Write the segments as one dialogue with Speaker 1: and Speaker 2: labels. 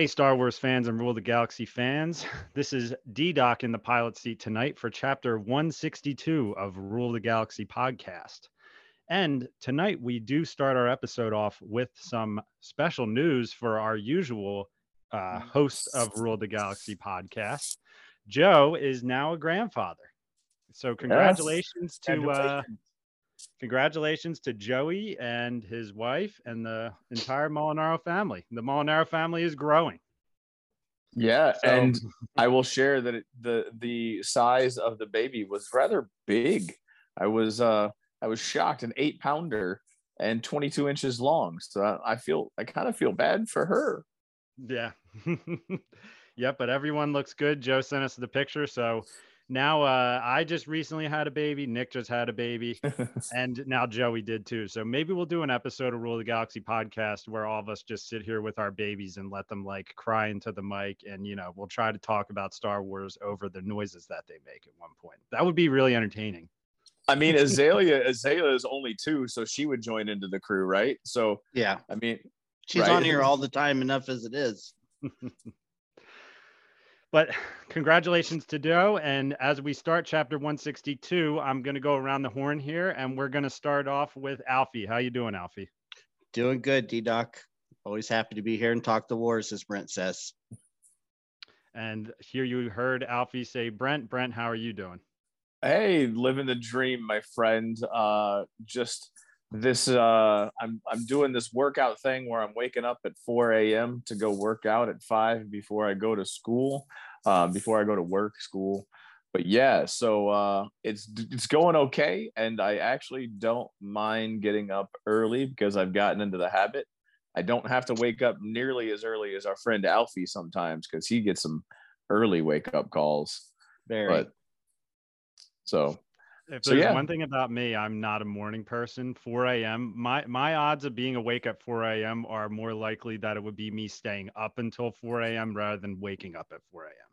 Speaker 1: Hey, Star Wars fans and Rule of the Galaxy fans. This is D Doc in the pilot seat tonight for chapter 162 of Rule of the Galaxy podcast. And tonight we do start our episode off with some special news for our usual uh, host of Rule of the Galaxy podcast. Joe is now a grandfather. So, congratulations to uh, congratulations to Joey and his wife and the entire Molinaro family. The Molinaro family is growing.
Speaker 2: Yeah,
Speaker 1: So-
Speaker 2: and I will share that it, the the size of the baby was rather big. I was uh I was shocked, an eight pounder and 22 inches long. So I, I feel I kind of feel bad for her.
Speaker 1: Yeah. yep, but everyone looks good. Joe sent us the picture. So now uh, I just recently had a baby. Nick just had a baby. and now Joey did too. So maybe we'll do an episode of Rule of the Galaxy podcast where all of us just sit here with our babies and let them like cry into the mic. And, you know, we'll try to talk about Star Wars over the noises that they make at one point. That would be really entertaining.
Speaker 2: I mean, Azalea Azalea is only two, so she would join into the crew, right? So
Speaker 3: Yeah,
Speaker 2: I mean,
Speaker 3: she's
Speaker 2: Right.
Speaker 3: on here all the time enough as it is.
Speaker 1: But congratulations to Joe. And as we start chapter 162, I'm going to go around the horn here and we're going to start off with Alfie. How you doing, Alfie?
Speaker 3: Doing good, D Doc. Always happy to be here and talk the wars, as Brent says.
Speaker 1: And here you heard Alfie say, Brent, Brent, how are you doing?
Speaker 2: hey, living the dream, my friend. Uh, just this, uh, I'm I'm doing this workout thing where I'm waking up at 4 a.m. to go work out at five before I go to school, uh, before I go to work, school. But yeah, so uh, it's it's going okay, and I actually don't mind getting up early because I've gotten into the habit. I don't have to wake up nearly as early as our friend Alfie sometimes because he gets some early wake up calls.
Speaker 3: Very.
Speaker 2: But so
Speaker 1: If
Speaker 2: So, yeah.
Speaker 1: one thing about me, I'm not a morning person. 4 a.m. My my odds of being awake at 4 a.m. are more likely that it would be me staying up until 4 a.m. rather than waking up at 4 a.m.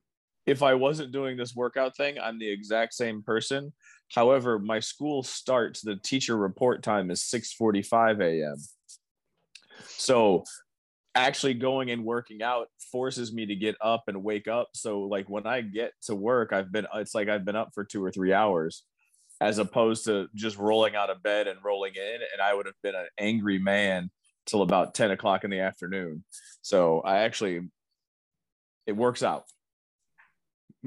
Speaker 2: if I wasn't doing this workout thing, I'm the exact same person. However, my school starts the teacher report time is 6:45 a.m. So actually going and working out forces me to get up and wake up. So like when I get to work, I've been it's like I've been up for 2 or 3 hours as opposed to just rolling out of bed and rolling in and I would have been an angry man till about 10 o'clock in the afternoon. So I actually it works out.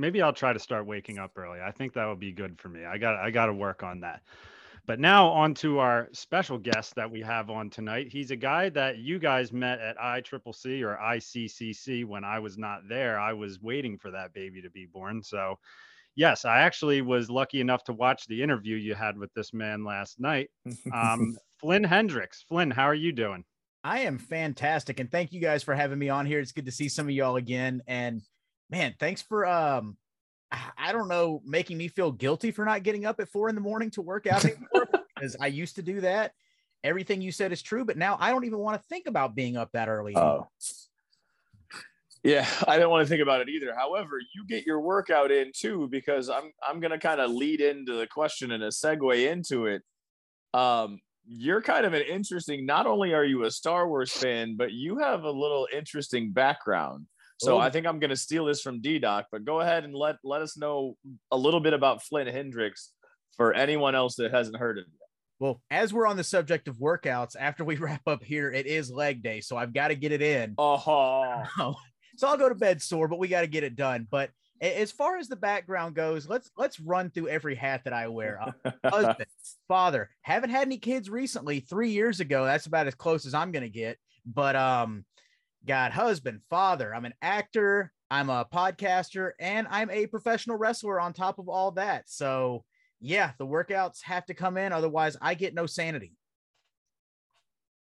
Speaker 1: Maybe I'll try to start waking up early. I think that would be good for me. I got I got to work on that. But now on to our special guest that we have on tonight. He's a guy that you guys met at ICCC or ICCC when I was not there. I was waiting for that baby to be born. So, yes, I actually was lucky enough to watch the interview you had with this man last night. Um, Flynn Hendricks. Flynn, how are you doing?
Speaker 4: I am fantastic, and thank you guys for having me on here. It's good to see some of y'all again. And man, thanks for um, I- don't know, making me feel guilty for not getting up at four in the morning to work out because I used to do that. Everything you said is true, but now I don't even want to think about being up that early.
Speaker 2: Oh. Yeah, I don't want to think about it either. However, you get your workout in too, because I'm I'm gonna kind of lead into the question and a segue into it. Um, you're kind of an interesting. Not only are you a Star Wars fan, but you have a little interesting background. So
Speaker 4: Oh.
Speaker 2: I think I'm gonna steal this from D Doc, but go ahead and let let us know a little bit about Flynn Hendricks for anyone else that hasn't heard of it.
Speaker 4: Well, as we're on the subject of workouts, after we wrap up here, it is leg day, so I've got to get it in.
Speaker 2: Oh,
Speaker 4: so I'll go to bed sore, but we got to get it done. But As far as the background goes, let's let's run through every hat that I wear. Uh, husband, father, haven't had any kids recently. Three years ago, that's about as close as I'm gonna get. But um, got husband, father. I'm an actor. I'm a podcaster, and I'm a professional wrestler on top of all that. So yeah, the workouts have to come in, otherwise I get no sanity.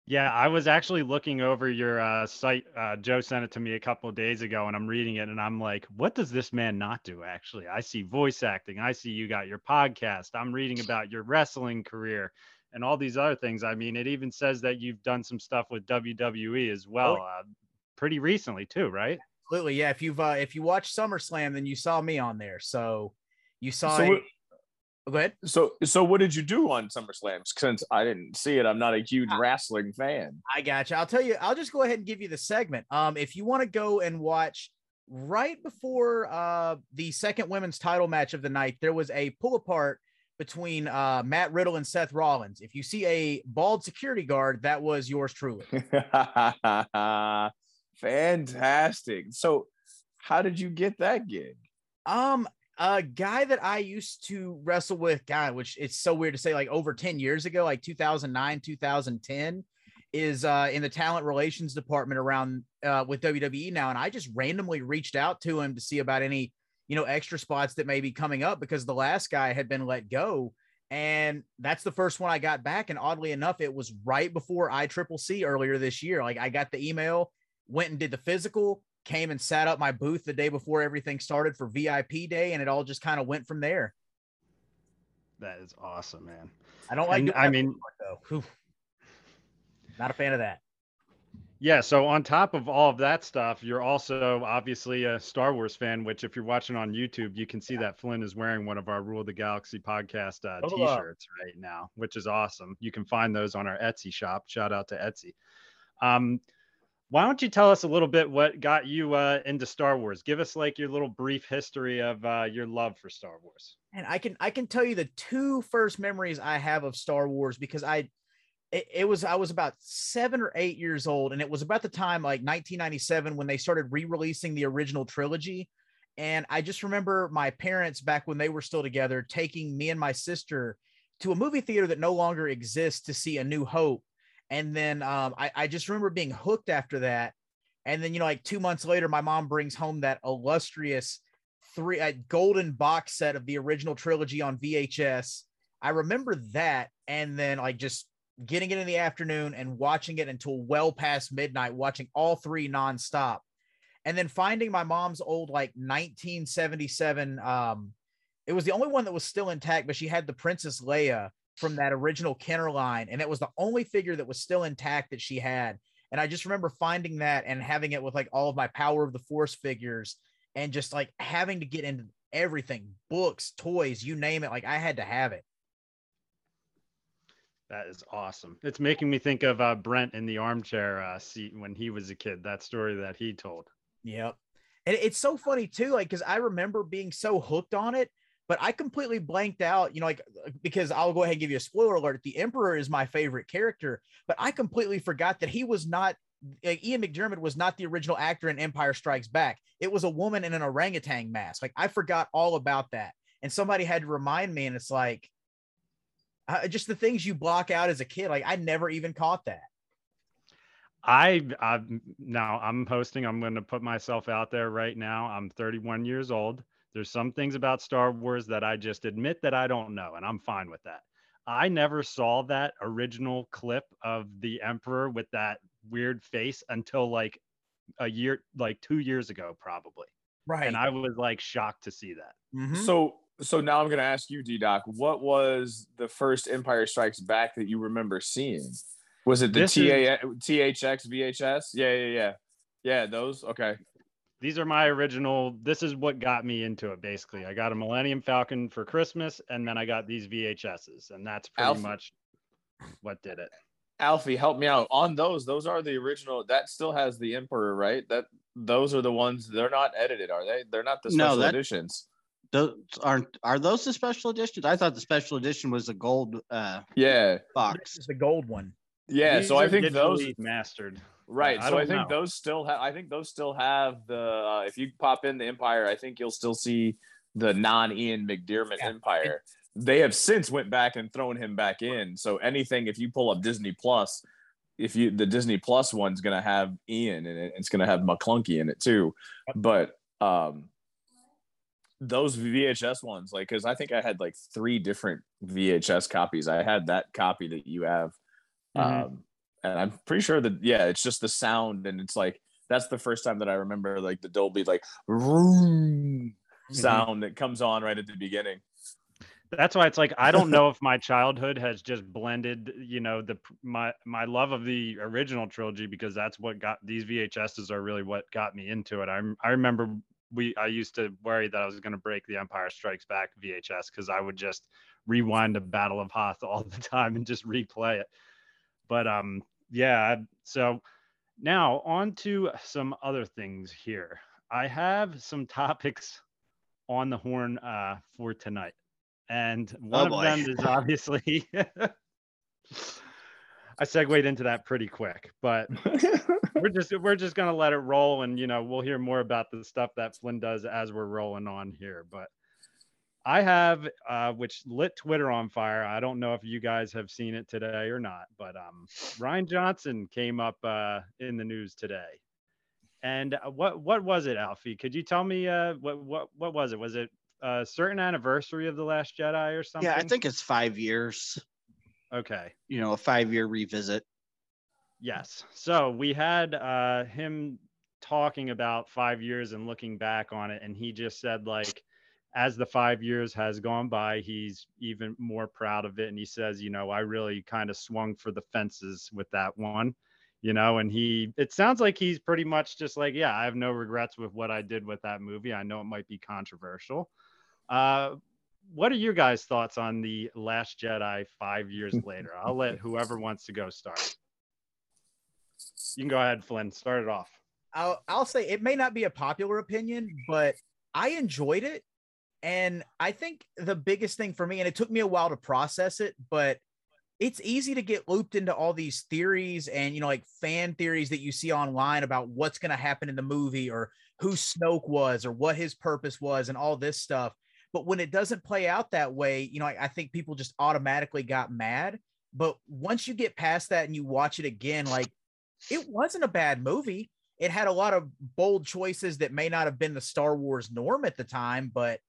Speaker 1: Yeah, I was actually looking over your uh, site. Uh, Joe sent it to me a couple of days ago, and I'm reading it, and I'm like, what does this man not do? Actually, I see voice acting. I see you got your podcast. I'm reading about your wrestling career and all these other things. I mean, it even says that you've done some stuff with WWE as well, uh, pretty recently too, right?
Speaker 4: Absolutely, yeah. If you've uh, if you watched SummerSlam, then you saw me on there. So you saw.
Speaker 2: So
Speaker 4: a-
Speaker 2: what-
Speaker 4: go ahead.
Speaker 2: So, so what did you do on SummerSlam? Since I didn't see it, I'm not a huge
Speaker 4: Ah.
Speaker 2: wrestling fan.
Speaker 4: I got you. I'll tell you. I'll just go ahead and give you the segment. Um, if you want to go and watch right before uh the second women's title match of the night, there was a pull apart between uh Matt Riddle and Seth Rollins. If you see a bald security guard, that was yours truly.
Speaker 2: Fantastic. So, how did you get that gig?
Speaker 4: Um, a guy that I used to wrestle with, God, which it's so weird to say, like over 10 years ago, like 2009, 2010, is uh, in the talent relations department around uh, with WWE now. And I just randomly reached out to him to see about any, you know, extra spots that may be coming up because the last guy had been let go. And that's the first one I got back. And oddly enough, it was right before I Triple C earlier this year. Like I got the email, went and did the physical, came and sat up my booth the day before everything started for VIP day, and it all just kind of went from there.
Speaker 1: That is awesome, man.
Speaker 4: I don't like.
Speaker 1: I mean,
Speaker 4: not a fan of that.
Speaker 1: Yeah, so on top of all of that stuff, you're also obviously a Star Wars fan, which if you're watching on YouTube, you can see that Flynn is wearing one of our Rule of the Galaxy podcast uh,
Speaker 4: Total
Speaker 1: t-shirts right now, which is awesome. You can find those on our Etsy shop. Shout out to Etsy. Um, why don't you tell us a little bit what got you uh, into Star Wars? Give us like your little brief history of uh, your love for Star Wars.
Speaker 4: And I can I can tell you the two first memories I have of Star Wars because I it, it was I was about seven or eight years old, and it was about the time like 1997 when they started re-releasing the original trilogy. And I just remember my parents back when they were still together taking me and my sister to a movie theater that no longer exists to see A New Hope. And then um, I, I just remember being hooked after that. And then, you know, like two months later, my mom brings home that illustrious three uh, golden box set of the original trilogy on VHS. I remember that, and then like just getting it in the afternoon and watching it until well past midnight, watching all three nonstop, and then finding my mom's old like 1977. Um, it was the only one that was still intact, but she had the Princess Leia from that original Kenner line, and it was the only figure that was still intact that she had. And I just remember finding that and having it with like all of my Power of the Force figures and just like having to get into everything books, toys, you name it. Like I had to have it.
Speaker 1: That is awesome. It's making me think of uh, Brent in the armchair uh, seat when he was a kid. That story that he told.
Speaker 4: Yep. And it's so funny too, like, because I remember being so hooked on it, but I completely blanked out, you know, like, because I'll go ahead and give you a spoiler alert. The Emperor is my favorite character, but I completely forgot that he was not, like, Ian McDiarmid was not the original actor in Empire Strikes Back. It was a woman in an orangutan mask. Like, I forgot all about that. And somebody had to remind me, and it's like, uh, just the things you block out as a kid. Like, I never even caught that.
Speaker 1: I i now I'm hosting. I'm going to put myself out there right now. I'm 31 years old. There's some things about Star Wars that I just admit that I don't know, and I'm fine with that. I never saw that original clip of the Emperor with that weird face until like a year, like two years ago, probably.
Speaker 4: Right.
Speaker 1: And I was like shocked to see that.
Speaker 4: Mhm.
Speaker 2: So, so now I'm gonna ask you, D Doc, what was the first Empire Strikes Back that you remember seeing? Was it the
Speaker 1: This
Speaker 2: TA, THX VHS? Yeah, yeah, yeah, yeah. Those. Okay.
Speaker 1: These are my original. This is what got me into it. Basically, I got a Millennium Falcon for Christmas, and then I got these VHSs, and that's pretty
Speaker 2: Alpha.
Speaker 1: much what did it.
Speaker 2: Alfie, help me out on those. Those are the original. That still has the Emperor, right? That those are the ones. They're not edited, are they? They're not the
Speaker 3: No,
Speaker 2: special
Speaker 3: that-
Speaker 2: editions.
Speaker 3: Those aren't are those the special editions? I thought the special edition was a gold uh
Speaker 2: Yeah.
Speaker 3: Box.
Speaker 4: is the gold one.
Speaker 2: yeah,
Speaker 1: These
Speaker 2: so I think those
Speaker 1: digitally mastered.
Speaker 2: Right.
Speaker 1: I
Speaker 2: So I think
Speaker 1: know.
Speaker 2: those still have. I think those still have the. Uh, if you pop in the Empire, I think you'll still see the non-Ian McDiarmid
Speaker 4: Yeah.
Speaker 2: Empire. They have since went back and thrown him back in. So anything, if you pull up Disney Plus, if you the Disney Plus one's gonna have Ian and it, it's gonna have McClunky in it too. But um, those VHS ones, like, because I think I had like three different VHS copies. I had that copy that you have,
Speaker 1: Mhm.
Speaker 2: um, and I'm pretty sure that yeah, it's just the sound, and it's like that's the first time that I remember like the Dolby like room sound that comes on right at the beginning.
Speaker 1: That's why it's like I don't know if my childhood has just blended, you know, the my my love of the original trilogy because that's what got these VHSs are really what got me into it. I I remember we I used to worry that I was going to break the Empire Strikes Back VHS because I would just rewind a Battle of Hoth all the time and just replay it. But um, yeah. So now on to some other things here. I have some topics on the horn uh, for tonight, and one
Speaker 3: Oh,
Speaker 1: of them is obviously. I segued into that pretty quick, but we're just we're just gonna let it roll, and you know we'll hear more about the stuff that Flynn does as we're rolling on here. But I have, uh, which lit Twitter on fire. I don't know if you guys have seen it today or not, but um, Rian Johnson came up uh, in the news today. And uh, what what was it, Alfie? Could you tell me uh, what what what was it? Was it a certain anniversary of the Last Jedi or something?
Speaker 3: Yeah, I think it's five years.
Speaker 1: Okay.
Speaker 3: You know, a five-year revisit.
Speaker 1: Yes. So we had uh, him talking about five years and looking back on it, and he just said like, as the five years has gone by, he's even more proud of it, and he says, you know, I really kind of swung for the fences with that one, you know, and he, it sounds like he's pretty much just like, yeah, I have no regrets with what I did with that movie. I know it might be controversial. Uh, what are your guys' thoughts on the Last Jedi five years later? I'll let whoever wants to go start. You can go ahead, Flynn. Start it off.
Speaker 4: I'll, I'll say it may not be a popular opinion, but I enjoyed it. And I think the biggest thing for me, and it took me a while to process it, but it's easy to get looped into all these theories and, you know, like fan theories that you see online about what's going to happen in the movie or who Snoke was or what his purpose was and all this stuff. But when it doesn't play out that way, you know, I, I think people just automatically got mad. But once you get past that and you watch it again, like it wasn't a bad movie it had a lot of bold choices that may not have been the Star Wars norm at the time, but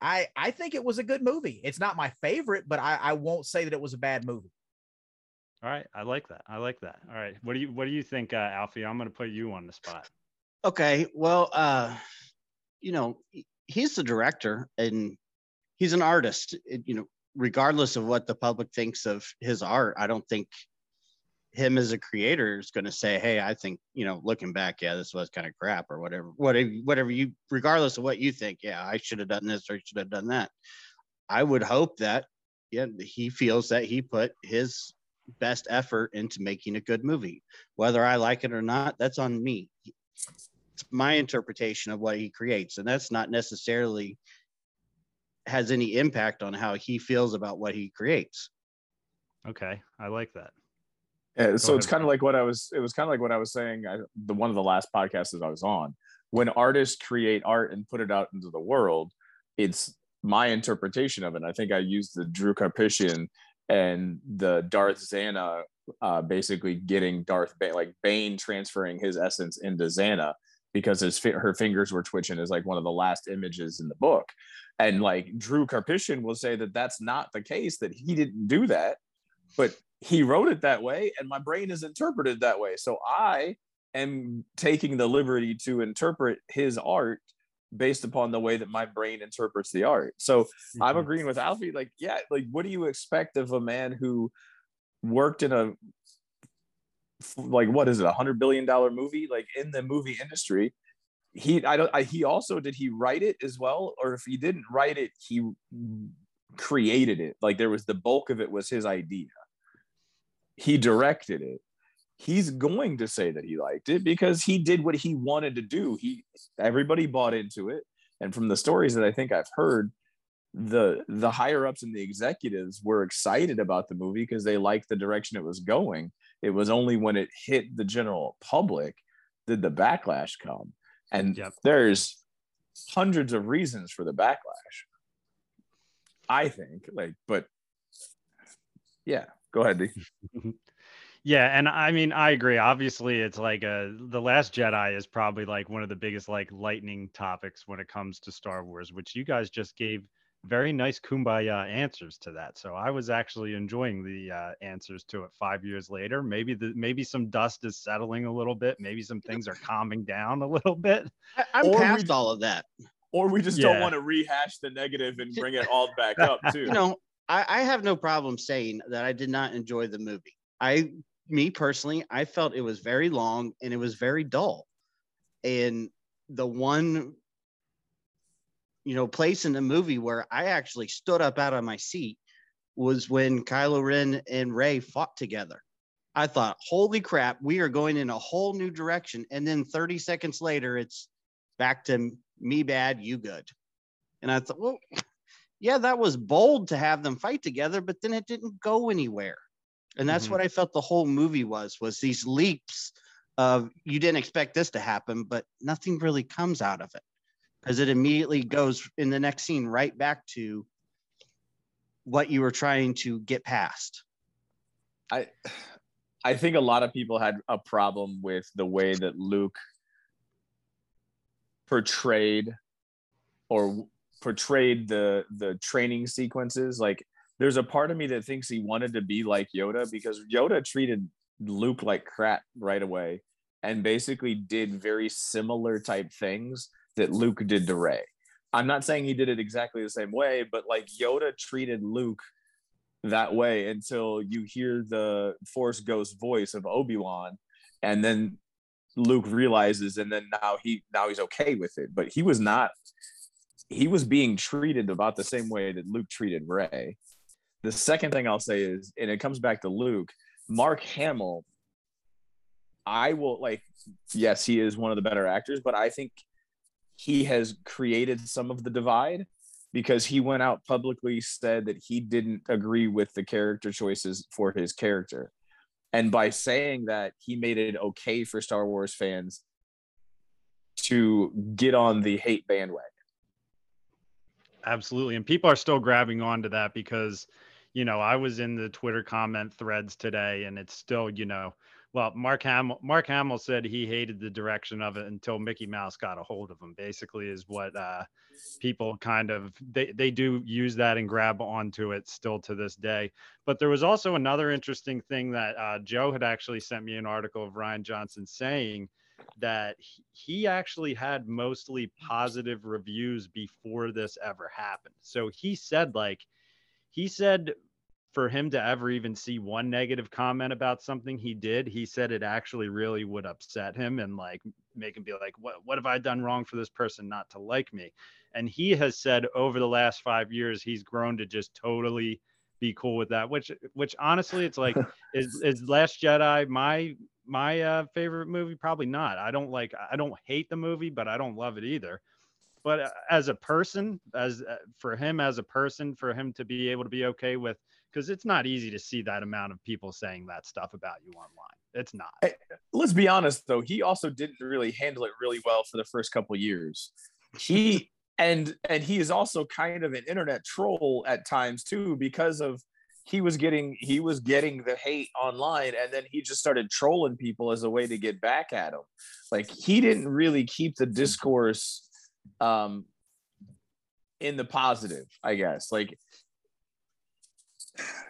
Speaker 4: I I think it was a good movie. It's not my favorite, but I, I won't say that it was a bad movie.
Speaker 1: All right, I like that. I like that. All right, what do you what do you think, uh, Alfie? I'm going to put you on the spot.
Speaker 3: Okay, well, uh, you know, he's the director and he's an artist. It- you know, regardless of what the public thinks of his art, I don't think him as a creator is going to say, "Hey, I think you know, looking back, yeah, this was kind of crap," or whatever, whatever, whatever you, regardless of what you think, yeah, I should have done this or I should have done that. I would hope that, yeah, he feels that he put his best effort into making a good movie. Whether I like it or not, that's on me it's my interpretation of what he creates and that's not necessarily has any impact on how he feels about what he creates
Speaker 1: Okay, I like that.
Speaker 2: Yeah, so it's kind of like what I was. It was kind of like what I was saying. I, the one of the last podcasts that I was on. When artists create art and put it out into the world, it's my interpretation of it. I think I used the Drew Karpyshyn and the Darth Zannah, uh, basically getting Darth Bane, like Bane transferring his essence into Zannah because his her fingers were twitching is like one of the last images in the book, and like Drew Karpyshyn will say that that's not the case. That he didn't do that but he wrote it that way and my brain is interpreted that way. So i am taking the liberty to interpret his art based upon the way that my brain interprets the art. So i'm
Speaker 1: Mhm.
Speaker 2: agreeing with alfie like yeah like what do you expect of a man who worked in a like what is it a hundred billion dollar movie like in the movie industry? He i don't I, he also did he write it as well? Or if he didn't write it he created it. Like there was the bulk of it was his idea he directed it he's going to say that he liked it because he did what he wanted to do he everybody bought into it and from the stories that i think i've heard the the higher ups and the executives were excited about the movie because they liked the direction it was going. It was only when it hit the general public did the backlash come. And
Speaker 1: Yep.
Speaker 2: there's hundreds of reasons for the backlash. I think, like, but yeah, go ahead. D.
Speaker 1: Yeah, and I mean I agree. Obviously, it's like a the Last Jedi is probably like one of the biggest like lightning topics when it comes to Star Wars, which you guys just gave very nice kumbaya answers to that. So I was actually enjoying the uh, answers to it five years later. Maybe the maybe some dust is settling a little bit. Maybe some things are calming down a little bit.
Speaker 3: I, I'm
Speaker 2: Or we-
Speaker 3: past all of that.
Speaker 2: Or we just don't want to rehash the negative and bring it all back up too.
Speaker 3: You know, I, I have no problem saying that I did not enjoy the movie. I, me personally, I felt it was very long and it was very dull. And the one, you know, place in the movie where I actually stood up out of my seat was when Kylo Ren and Rey fought together. I thought, holy crap, we are going in a whole new direction. And then 30 seconds later, it's back to me bad, you good. And I thought, well, yeah, that was bold to have them fight together, but then it didn't go anywhere. And that's
Speaker 1: Mhm.
Speaker 3: what I felt the whole movie was, was these leaps of you didn't expect this to happen, but nothing really comes out of it. Because it immediately goes in the next scene right back to what you were trying to get past.
Speaker 2: I I think a lot of people had a problem with the way that Luke portrayed or portrayed the the training sequences like there's a part of me that thinks he wanted to be like Yoda because Yoda treated Luke like crap right away and basically did very similar type things that Luke did to Rey. I'm not saying he did it exactly the same way, but like Yoda treated Luke that way until you hear the Force Ghost voice of Obi-Wan and then Luke realizes and then now he now he's okay with it. But he was not he was being treated about the same way that Luke treated Rey. The second thing I'll say is, and it comes back to Luke, Mark Hamill. I will like, yes, he is one of the better actors, but I think he has created some of the divide because he went out publicly said that he didn't agree with the character choices for his character. And by saying that, he made it okay for Star Wars fans to get on the hate bandwagon.
Speaker 1: Absolutely. And people are still grabbing onto that because, you know, I was in the Twitter comment threads today and it's still, you know, well, Mark Hamill Mark Hamill said he hated the direction of it until Mickey Mouse got a hold of him, basically is what uh people kind of they they do use that and grab onto it still to this day. But there was also another interesting thing that uh Joe had actually sent me an article of Rian Johnson saying that he- actually had mostly positive reviews before this ever happened. So he said like he said for him to ever even see one negative comment about something he did, he said it actually really would upset him and like make him be like, what what have I done wrong for this person not to like me? And he has said over the last five years he's grown to just totally be cool with that. Which which honestly, it's like is is Last Jedi my my uh, favorite movie? Probably not. I don't like I don't hate the movie, but I don't love it either. But uh, as a person, as uh, for him as a person, for him to be able to be okay with because it's not easy to see that amount of people saying that stuff about you online. It's not.
Speaker 2: Let's be honest though, he also didn't really handle it really well for the first couple years. He and and he is also kind of an internet troll at times too because of he was getting he was getting the hate online and then he just started trolling people as a way to get back at him. Like he didn't really keep the discourse um in the positive, I guess. Like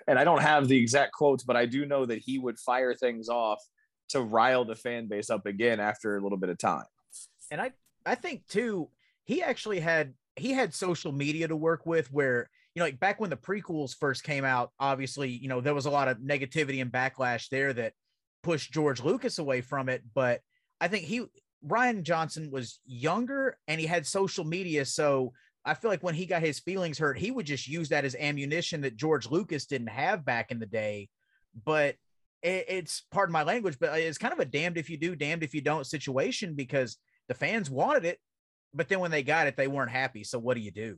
Speaker 2: and I don't have the exact quotes, but I do know that he would fire things off to rile the fan base up again after a little bit of time.
Speaker 4: and I I think too he actually had he had social media to work with where you know like back when the prequels first came out obviously you know there was a lot of negativity and backlash there that pushed George Lucas away from it. But I think he Rian Johnson was younger and he had social media. So I feel like when he got his feelings hurt he would just use that as ammunition that George Lucas didn't have back in the day. But it, it's pardon my language but it's kind of a damned if you do damned if you don't situation because the fans wanted it, but then when they got it, they weren't happy. So what do you do?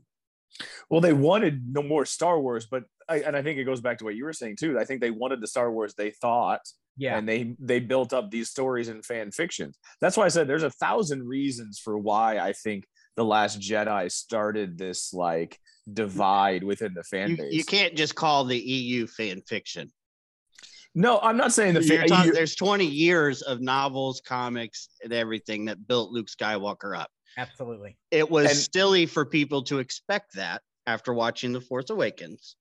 Speaker 2: Well, they wanted no more Star Wars, but I, and I think it goes back to what you were saying too. I think they wanted the Star Wars they thought,
Speaker 4: Yeah.
Speaker 2: and they they built up these stories and fan fictions. That's why I said there's a thousand reasons for why I think the Last Jedi started this like divide within the fan
Speaker 3: You,
Speaker 2: base.
Speaker 3: you can't just call the EU fan fiction.
Speaker 2: no, I'm not saying the fan.
Speaker 3: talking- there's 20 years of novels, comics, and everything that built Luke Skywalker up.
Speaker 4: Absolutely.
Speaker 3: It was
Speaker 2: And-
Speaker 3: silly for people to expect that after watching The Force Awakens.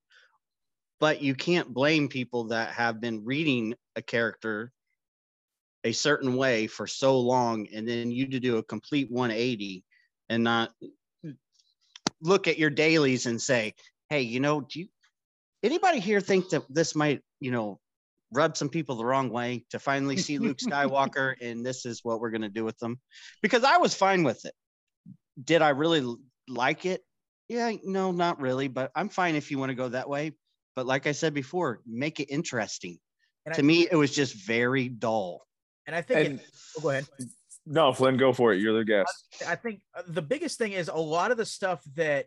Speaker 3: But you can't blame people that have been reading a character a certain way for so long and then you to do a complete 180 and not look at your dailies and say, hey, you know, do you anybody here think that this might, you know, rub some people the wrong way to finally see Luke Skywalker and this is what we're going to do with them? Because I was fine with it. Did I really like it? Yeah, no, not really, but I'm fine if you want to go that way. But like I said before, make it interesting.
Speaker 4: And
Speaker 3: to
Speaker 4: I-
Speaker 3: me, it was just very dull.
Speaker 4: And I think,
Speaker 2: and
Speaker 4: it, oh, go ahead.
Speaker 2: no, Flynn, go for it. You're the guest.
Speaker 4: I think uh, the biggest thing is a lot of the stuff that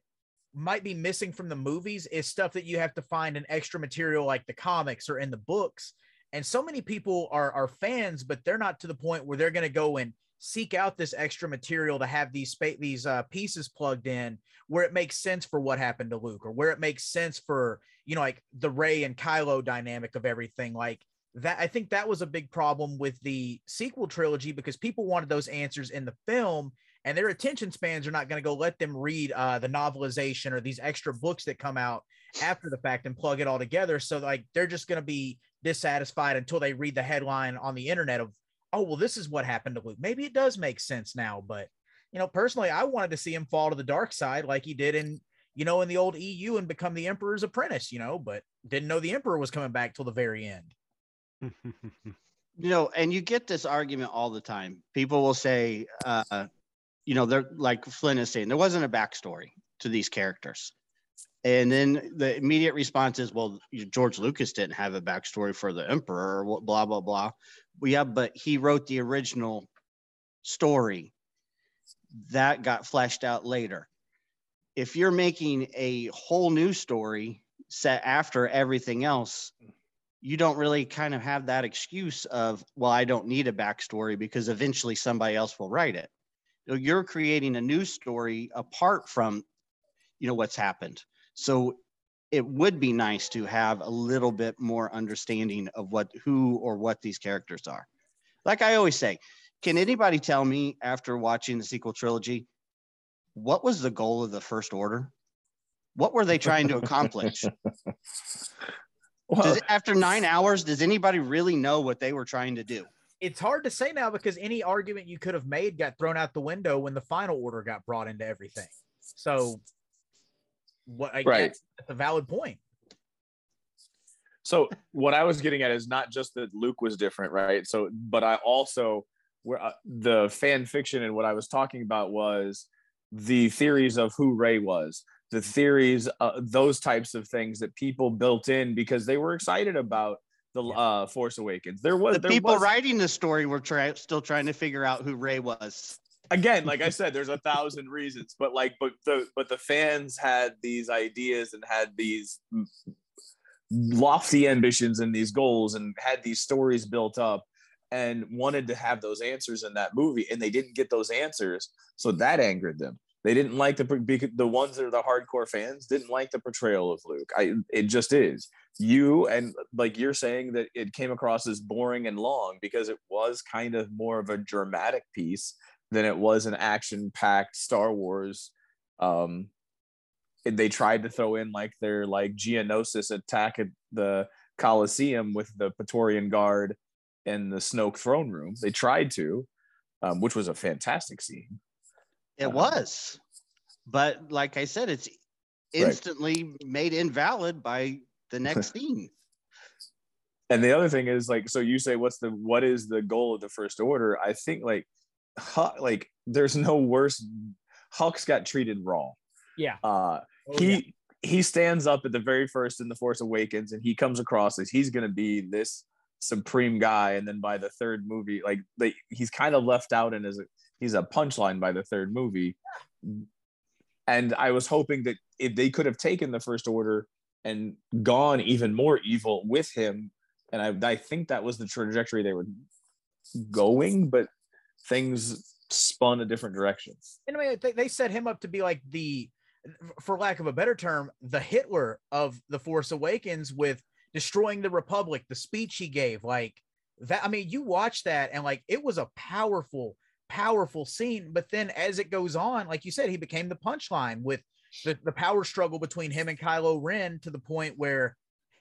Speaker 4: might be missing from the movies is stuff that you have to find in extra material like the comics or in the books. And so many people are are fans, but they're not to the point where they're going to go and seek out this extra material to have these spa- these uh, pieces plugged in where it makes sense for what happened to Luke or where it makes sense for you know like the Rey and Kylo dynamic of everything. Like that, I think that was a big problem with the sequel trilogy because people wanted those answers in the film and their attention spans are not going to go let them read uh, the novelization or these extra books that come out after the fact and plug it all together. So like they're just going to be dissatisfied until they read the headline on the internet of, oh well, this is what happened to Luke. Maybe it does make sense now, but you know, personally, I wanted to see him fall to the dark side like he did in you know in the old EU and become the Emperor's apprentice. You know, but didn't know the Emperor was coming back till the very end.
Speaker 3: you know, and you get this argument all the time. People will say, uh, you know, they're like Flynn is saying, there wasn't a backstory to these characters. And then the immediate response is, well, George Lucas didn't have a backstory for the Emperor or blah, blah, blah. Well, yeah, but he wrote the original story that got fleshed out later. If you're making a whole new story set after everything else, you don't really kind of have that excuse of, well, I don't need a backstory because eventually somebody else will write it. You You're creating a new story apart from, you know, what's happened. So it would be nice to have a little bit more understanding of what, who or what these characters are. Like I always say, can anybody tell me after watching the sequel trilogy, what was the goal of the First Order? What were they trying to accomplish?
Speaker 2: Well,
Speaker 3: Does, after nine hours, does anybody really know what they were trying to do?
Speaker 4: It's hard to say now because any argument you could have made got thrown out the window when the final order got brought into everything. So, what I
Speaker 2: Right.
Speaker 4: guess that's a valid point.
Speaker 2: So what I was getting at is not just that Luke was different, right? So, but I also where uh, the fan fiction and what I was talking about was the theories of who Rey was, the theories, uh, those types of things that people built in because they were excited about the uh, Force Awakens. There was
Speaker 3: The
Speaker 2: there
Speaker 3: people
Speaker 2: was,
Speaker 3: writing the story were try- still trying to figure out who Rey was.
Speaker 2: Again, like I said, there's a thousand reasons, but like, but the but the fans had these ideas and had these lofty ambitions and these goals and had these stories built up and wanted to have those answers in that movie and they didn't get those answers so that angered them. They didn't like the the ones that are the hardcore fans didn't like the portrayal of luke. I it just is. You and like you're saying that it came across as boring and long because it was kind of more of a dramatic piece than it was an action packed star wars um they tried to throw in like their like geonosis attack at the coliseum with the praetorian guard and the snoke throne room they tried to um, which was a fantastic scene
Speaker 3: It
Speaker 2: Uh-huh.
Speaker 3: was. But like I said, it's instantly made invalid by the next scene.
Speaker 2: and the other thing is like so you say what's the what is the goal of the first order i think like Hu- like there's no worse Hux got treated wrong
Speaker 4: Yeah.
Speaker 2: uh
Speaker 4: Oh,
Speaker 2: he
Speaker 4: yeah.
Speaker 2: he stands up at the very first in the force awakens and he comes across as he's going to be this supreme guy and then by the third movie like they, he's kind of left out and is a, he's a punchline by the third movie And I was hoping that if they could have taken the First Order and gone even more evil with him, and I, I think that was the trajectory they were going, but things spun a different direction.
Speaker 4: Anyway, they, they set him up to be like the, for lack of a better term, the Hitler of the Force Awakens with destroying the Republic, the speech he gave, like that. I mean, you watch that and like it was a powerful, powerful scene. But then as it goes on, like you said, he became the punchline with the, the power struggle between him and Kylo Ren to the point where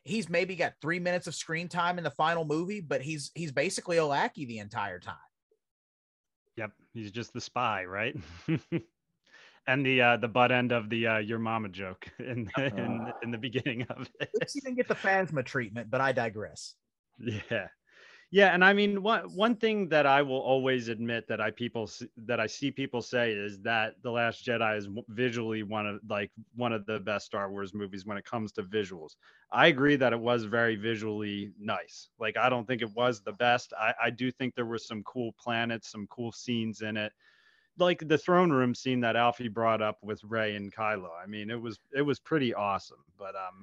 Speaker 4: he's maybe got three minutes of screen time in the final movie, but he's he's basically a lackey the entire time.
Speaker 1: Yep, he's just the spy, right? and the uh, the butt end of the uh, your mama joke in the, in, in the beginning of it.
Speaker 4: Let's even get the Phasma treatment, but I digress.
Speaker 1: Yeah, yeah, and I mean one one thing that I will always admit that I people that I see people say is that The Last Jedi is visually one of like one of the best Star Wars movies when it comes to visuals. I agree that it was very visually nice. Like I don't think it was the best. I, I do think there were some cool planets, some cool scenes in it. Like the throne room scene that Alfie brought up with Rey and Kylo. I mean, it was it was pretty awesome. But um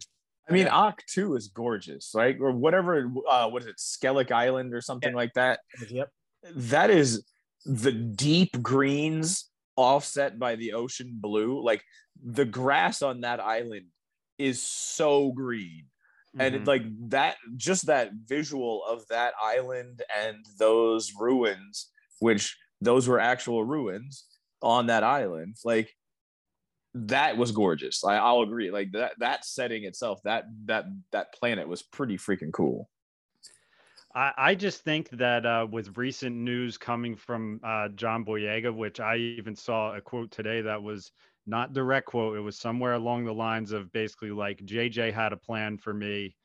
Speaker 2: I mean, yeah. Too is gorgeous, right? Or whatever. Uh, what is it, Skellig Island or something yeah. like that?
Speaker 4: Yep.
Speaker 2: That is the deep greens offset by the ocean blue. Like the grass on that island is so green. Mm-hmm. And it, mm-hmm. like that, just that visual of that island and those ruins, which those were actual ruins on that island, like that was gorgeous. I, I'll agree. Like that that setting itself, that that that planet was pretty freaking cool.
Speaker 1: I, I just think that uh, with recent news coming from uh, John Boyega, which I even saw a quote today that was not direct quote, it was somewhere along the lines of basically like JJ had a plan for me,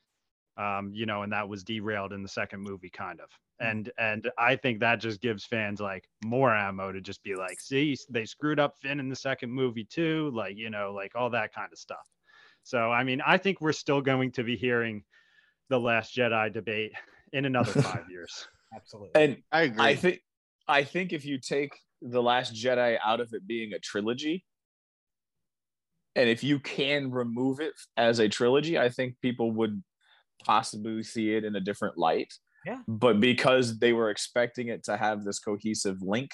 Speaker 1: um, you know, and that was derailed in the second movie, kind of. Mm. and and I think that just gives fans like more ammo to just be like, see, they screwed up Finn in the second movie too, like you know, like all that kind of stuff. So I mean, I think we're still going to be hearing the Last Jedi debate in another five years.
Speaker 4: Absolutely,
Speaker 2: and I agree. I think I think if you take the Last Jedi out of it being a trilogy, and if you can remove it as a trilogy, I think people would possibly see it in a different light.
Speaker 4: Yeah.
Speaker 2: But because they were expecting it to have this cohesive link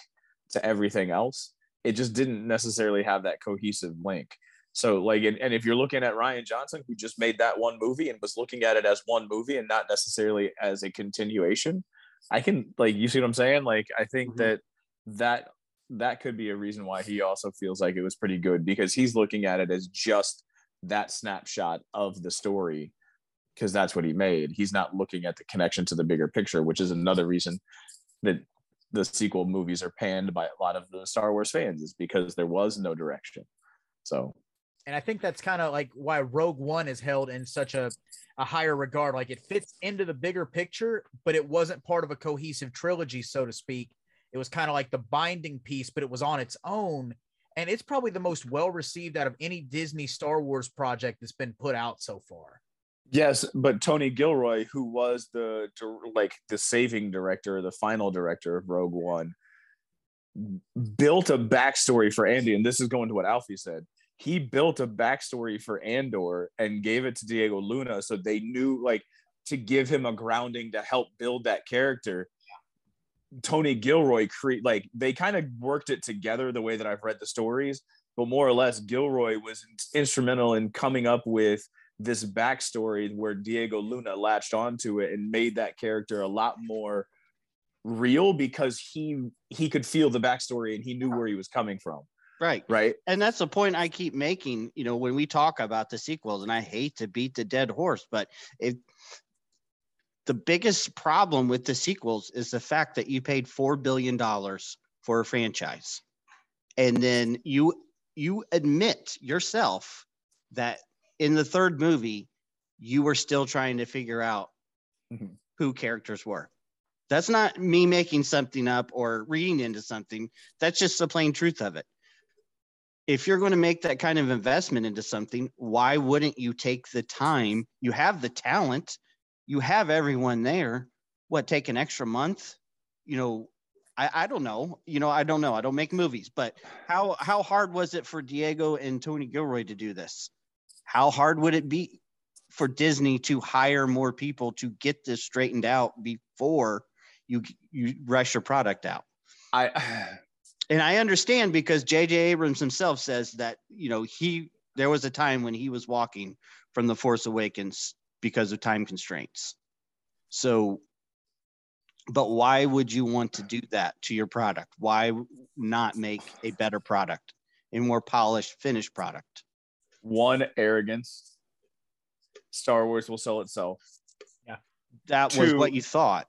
Speaker 2: to everything else, it just didn't necessarily have that cohesive link. So, like, and, and if you're looking at Rian Johnson, who just made that one movie and was looking at it as one movie and not necessarily as a continuation, I can, like, you see what I'm saying? Like, I think mm-hmm. that that that could be a reason why he also feels like it was pretty good because he's looking at it as just that snapshot of the story because that's what he made. He's not looking at the connection to the bigger picture, which is another reason that the sequel movies are panned by a lot of the Star Wars fans is because there was no direction. So,
Speaker 4: and I think that's kind of like why Rogue One is held in such a, a higher regard. Like it fits into the bigger picture, but it wasn't part of a cohesive trilogy, so to speak. It was kind of like the binding piece, but it was on its own. And it's probably the most well received out of any Disney Star Wars project that's been put out so far.
Speaker 2: Yes, but Tony Gilroy, who was the like the saving director, the final director of Rogue One, built a backstory for Andy, and this is going to what Alfie said. He built a backstory for Andor and gave it to Diego Luna, so they knew like to give him a grounding to help build that character. Tony Gilroy create like they kind of worked it together the way that I've read the stories, but more or less Gilroy was instrumental in coming up with this backstory where Diego Luna latched onto it and made that character a lot more real because he he could feel the backstory and he knew where he was coming from.
Speaker 3: Right.
Speaker 2: Right.
Speaker 3: And that's the point I keep making, you know, when we talk about the sequels, and I hate to beat the dead horse, but if the biggest problem with the sequels is the fact that you paid four billion dollars for a franchise. And then you you admit yourself that in the third movie, you were still trying to figure out mm-hmm. who characters were. That's not me making something up or reading into something. That's just the plain truth of it. If you're going to make that kind of investment into something, why wouldn't you take the time? You have the talent, you have everyone there. What, take an extra month? You know, I, I don't know. You know, I don't know. I don't make movies, but how how hard was it for Diego and Tony Gilroy to do this? How hard would it be for Disney to hire more people to get this straightened out before you you rush your product out?
Speaker 2: I
Speaker 3: and I understand because J.J. Abrams himself says that you know he there was a time when he was walking from the Force Awakens because of time constraints. So, but why would you want to do that to your product? Why not make a better product, a more polished, finished product?
Speaker 2: One arrogance. Star Wars will sell itself.
Speaker 3: Yeah, that was what you thought.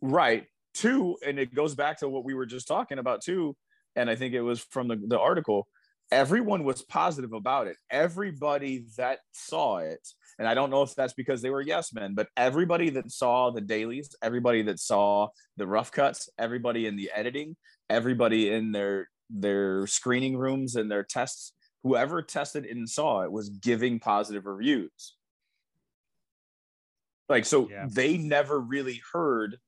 Speaker 2: Right. Two, and it goes back to what we were just talking about too. And I think it was from the, the article. Everyone was positive about it. Everybody that saw it, and I don't know if that's because they were yes men, but everybody that saw the dailies, everybody that saw the rough cuts, everybody in the editing, everybody in their their screening rooms and their tests, whoever tested it and saw it was giving positive reviews. Like so
Speaker 1: Yeah.
Speaker 2: they never really heard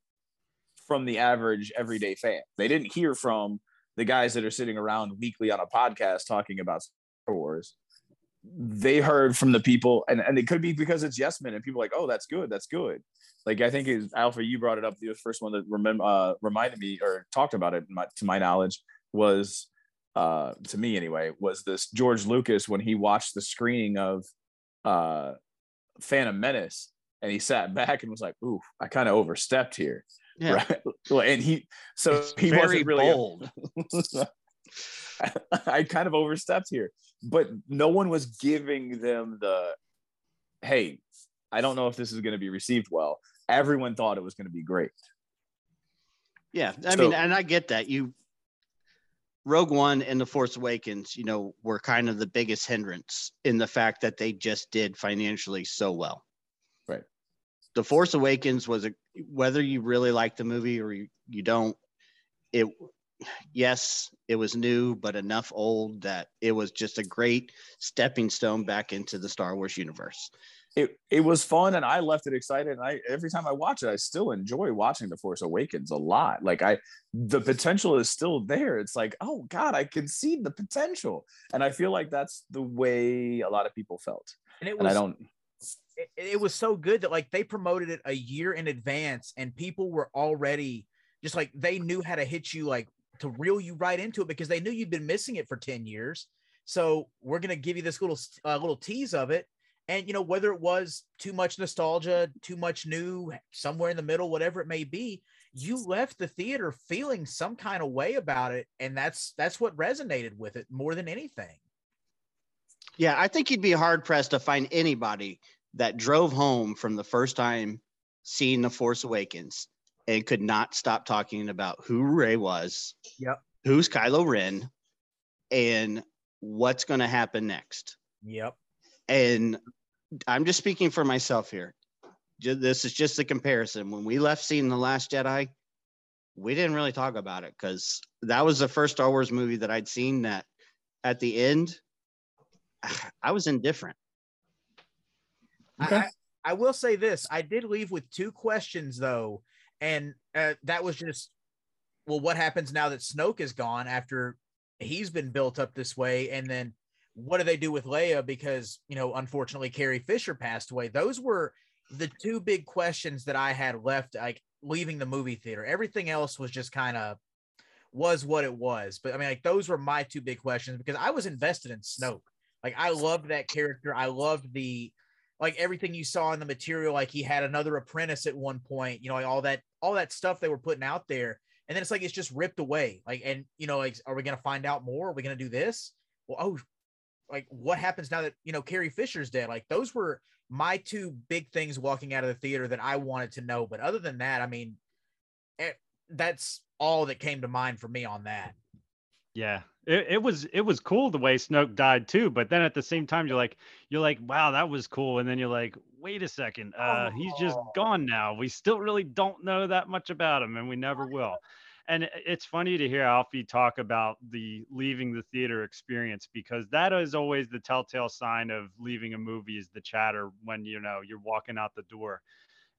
Speaker 2: from the average everyday fan. They didn't hear from the guys that are sitting around weekly on a podcast talking about Star Wars. They heard from the people, and, and it could be because it's yes men, and people are like, oh, that's good, that's good. Like I think is Alfie, you brought it up. The first one that remember uh, reminded me or talked about it, my, to my knowledge, was uh, to me anyway, was this George Lucas when he watched the screening of uh, Phantom Menace, and he sat back and was like, "Ooh, I kind of overstepped here."
Speaker 3: Yeah.
Speaker 2: Right. Well, and he so
Speaker 3: It's
Speaker 2: he
Speaker 3: very
Speaker 2: wasn't really
Speaker 3: bold.
Speaker 2: I kind of overstepped here, but no one was giving them the hey, I don't know if this is going to be received well. Everyone thought it was going to be great.
Speaker 3: Yeah, I
Speaker 2: So-
Speaker 3: mean, and I get that. You Rogue One and The Force Awakens, you know, were kind of the biggest hindrance in the fact that they just did financially so well.
Speaker 2: Right.
Speaker 3: The Force Awakens was a whether you really like the movie or you, you don't, it yes, it was new, but enough old that it was just a great stepping stone back into the Star Wars universe.
Speaker 2: It it was fun and I left it excited. And I every time I watch it, I still enjoy watching The Force Awakens a lot. Like I the potential is still there. It's like, oh God, I can see the potential. And I feel like that's the way a lot of people felt.
Speaker 4: And it
Speaker 2: And I don't
Speaker 4: it, it was so good that like they promoted it a year in advance and people were already just like they knew how to hit you like to reel you right into it because they knew you'd been missing it for 10 years so we're going to give you this little uh, little tease of it and you know whether it was too much nostalgia too much new somewhere in the middle whatever it may be you left the theater feeling some kind of way about it and that's that's what resonated with it more than anything
Speaker 3: Yeah, I think you'd be hard pressed to find anybody that drove home from the first time seeing The Force Awakens and could not stop talking about who Rey was,
Speaker 4: Yep.
Speaker 3: who's Kylo Ren, and what's going to happen next.
Speaker 4: yep
Speaker 3: And I'm just speaking for myself here. This is just a comparison. When we left seeing The Last Jedi, we didn't really talk about it because that was the first Star Wars movie that I'd seen that at the end, I was indifferent.
Speaker 2: Okay.
Speaker 4: I, I, I will say this: I did leave with two questions though, and uh, that was just, well, what happens now that Snoke is gone after he's been built up this way, and then what do they do with Leia because you know unfortunately Carrie Fisher passed away. Those were the two big questions that I had left, like leaving the movie theater. Everything else was just kind of was what it was. But I mean, like those were my two big questions because I was invested in Snoke. Like I loved that character. I loved the like everything you saw in the material. Like he had another apprentice at one point. You know, like all that all that stuff they were putting out there, and then it's like it's just ripped away. Like, and you know, like are we gonna find out more? Are we gonna do this? Well, oh, like what happens now that you know Carrie Fisher's dead? Like those were my two big things walking out of the theater that I wanted to know. But other than that, I mean, it, that's all that came to mind for me on that.
Speaker 1: Yeah, it, it was it was cool the way Snoke died too. But then at the same time, you're like you're like, wow, that was cool. And then you're like, wait a second, uh, he's just
Speaker 4: Oh.
Speaker 1: gone now. We still really don't know that much about him, and we never will. And it's funny to hear Alfie talk about the leaving the theater experience because that is always the telltale sign of leaving a movie is the chatter when you know you're walking out the door.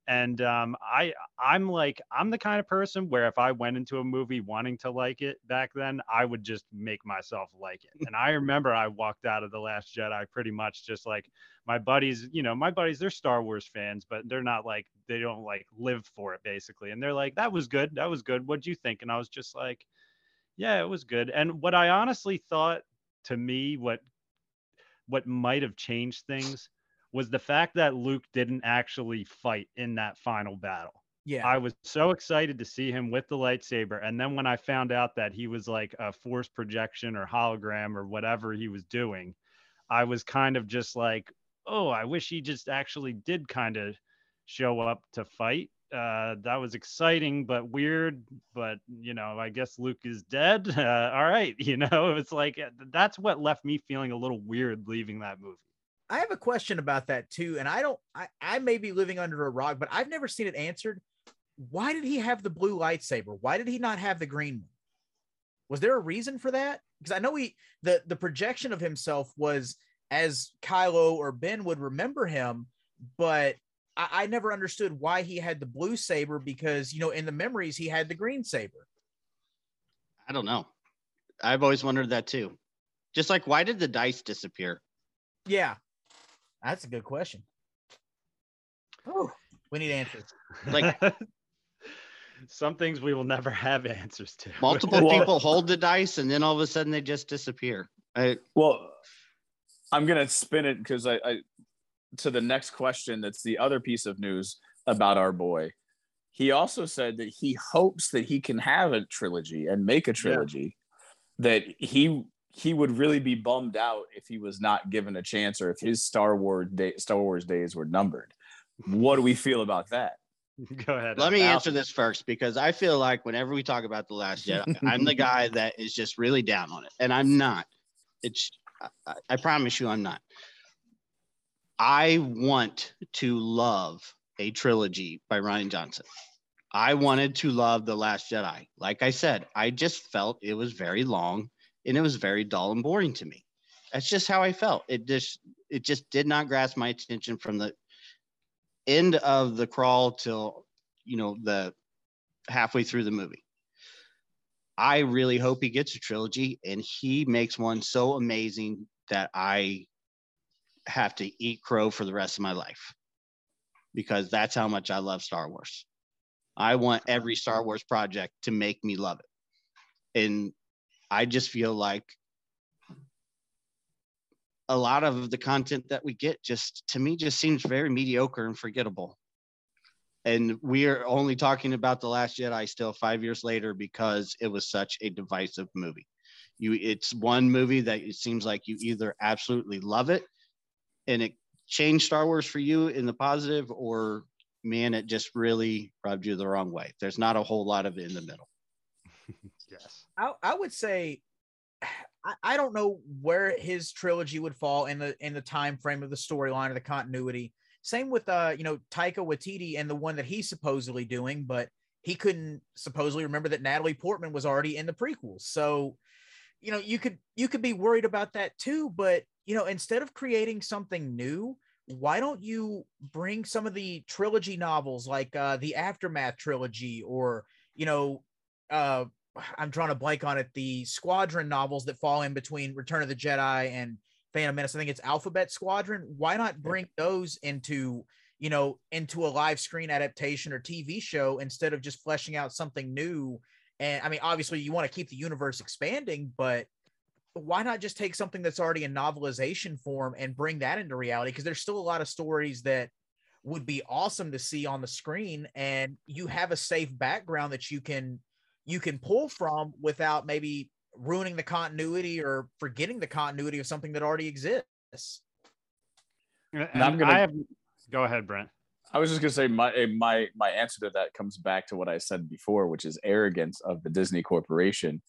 Speaker 1: And um, I I'm like I'm the kind of person where if I went into a movie wanting to like it back then, I would just make myself like it. And I remember I walked out of the Last Jedi pretty much just like my buddies. You know, my buddies they're Star Wars fans, but they're not like they don't like live for it basically. And they're like, that was good, that was good. What'd you think? And I was just like, yeah, it was good. And what I honestly thought to me, what what might have changed things was the fact that Luke didn't actually fight in that final battle.
Speaker 4: Yeah.
Speaker 1: I was so excited to see him with the lightsaber. And then when I found out that he was like a force projection or hologram or whatever he was doing, I was kind of just like, oh, I wish he just actually did kind of show up to fight. Uh, that was exciting, but weird. But, you know, I guess Luke is dead. Uh, all right. You know, it's like that's what left me feeling a little weird leaving that movie.
Speaker 4: I have a question about that too, and I don't. I I may be living under a rock, but I've never seen it answered. Why did he have the blue lightsaber? Why did he not have the green one? Was there a reason for that? Because I know he the the projection of himself was as Kylo or Ben would remember him, but I, I never understood why he had the blue saber because you know in the memories he had the green saber.
Speaker 3: I don't know. I've always wondered that too. Just like why did the dice disappear?
Speaker 4: Yeah, that's a good question. Oh, we need answers.
Speaker 3: Like
Speaker 1: some things we will never have answers to.
Speaker 3: multiple
Speaker 2: Well-
Speaker 3: people hold the dice and then all of a sudden they just disappear. I,
Speaker 2: Well, I'm gonna spin it because I, I to the next question. That's the other piece of news about our boy. He also said that he hopes that he can have a trilogy and make a trilogy. That he he would really be bummed out if he was not given a chance or if his Star Wars day, Star Wars days were numbered. What do we feel about that?
Speaker 1: Go ahead.
Speaker 3: let me
Speaker 2: Al.
Speaker 3: answer this first because I feel like whenever we talk about the Last Jedi, I'm the guy that is just really down on it, and I'm not. It's I- I, I promise you, I'm not. I want to love a trilogy by Rian Johnson. I wanted to love The Last Jedi. Like I said, I just felt it was very long and it was very dull and boring to me. That's just how I felt. It just it just did not grasp my attention from the end of the crawl till you know the halfway through the movie. I really hope he gets a trilogy and he makes one so amazing that I have to eat crow for the rest of my life because that's how much I love Star Wars. I want every Star Wars project to make me love it. And I just feel like a lot of the content that we get just to me just seems very mediocre and forgettable. And we are only talking about The Last Jedi still five years later because it was such a divisive movie. You it's one movie that it seems like you either absolutely love it and it changed Star Wars for you in the positive, or man, it just really rubbed you the wrong way. There's not a whole lot of it in the middle.
Speaker 1: yes.
Speaker 4: I, I would say I, I don't know where his trilogy would fall in the in the time frame of the storyline or the continuity. Same with uh, you know, Taika Waititi and the one that he's supposedly doing, but he couldn't supposedly remember that Natalie Portman was already in the prequels. So, you know, you could you could be worried about that too, but you know, instead of creating something new, why don't you bring some of the trilogy novels like uh the Aftermath trilogy or, you know, uh I'm drawing a blank on it. The Squadron novels that fall in between Return of the Jedi and Phantom Menace. I think it's Alphabet Squadron. Why not bring those into you know into a live screen adaptation or TV show instead of just fleshing out something new? And I mean, obviously, you want to keep the universe expanding, but why not just take something that's already in novelization form and bring that into reality? Because there's still a lot of stories that would be awesome to see on the screen, and you have a safe background that you can you can pull from without maybe ruining the continuity or forgetting the continuity of something that already exists.
Speaker 1: And,
Speaker 2: I'm gonna-
Speaker 1: I have. Go ahead, Brent.
Speaker 2: I was just gonna say my eh, my my answer to that comes back to what I said before, which is arrogance of the Disney Corporation,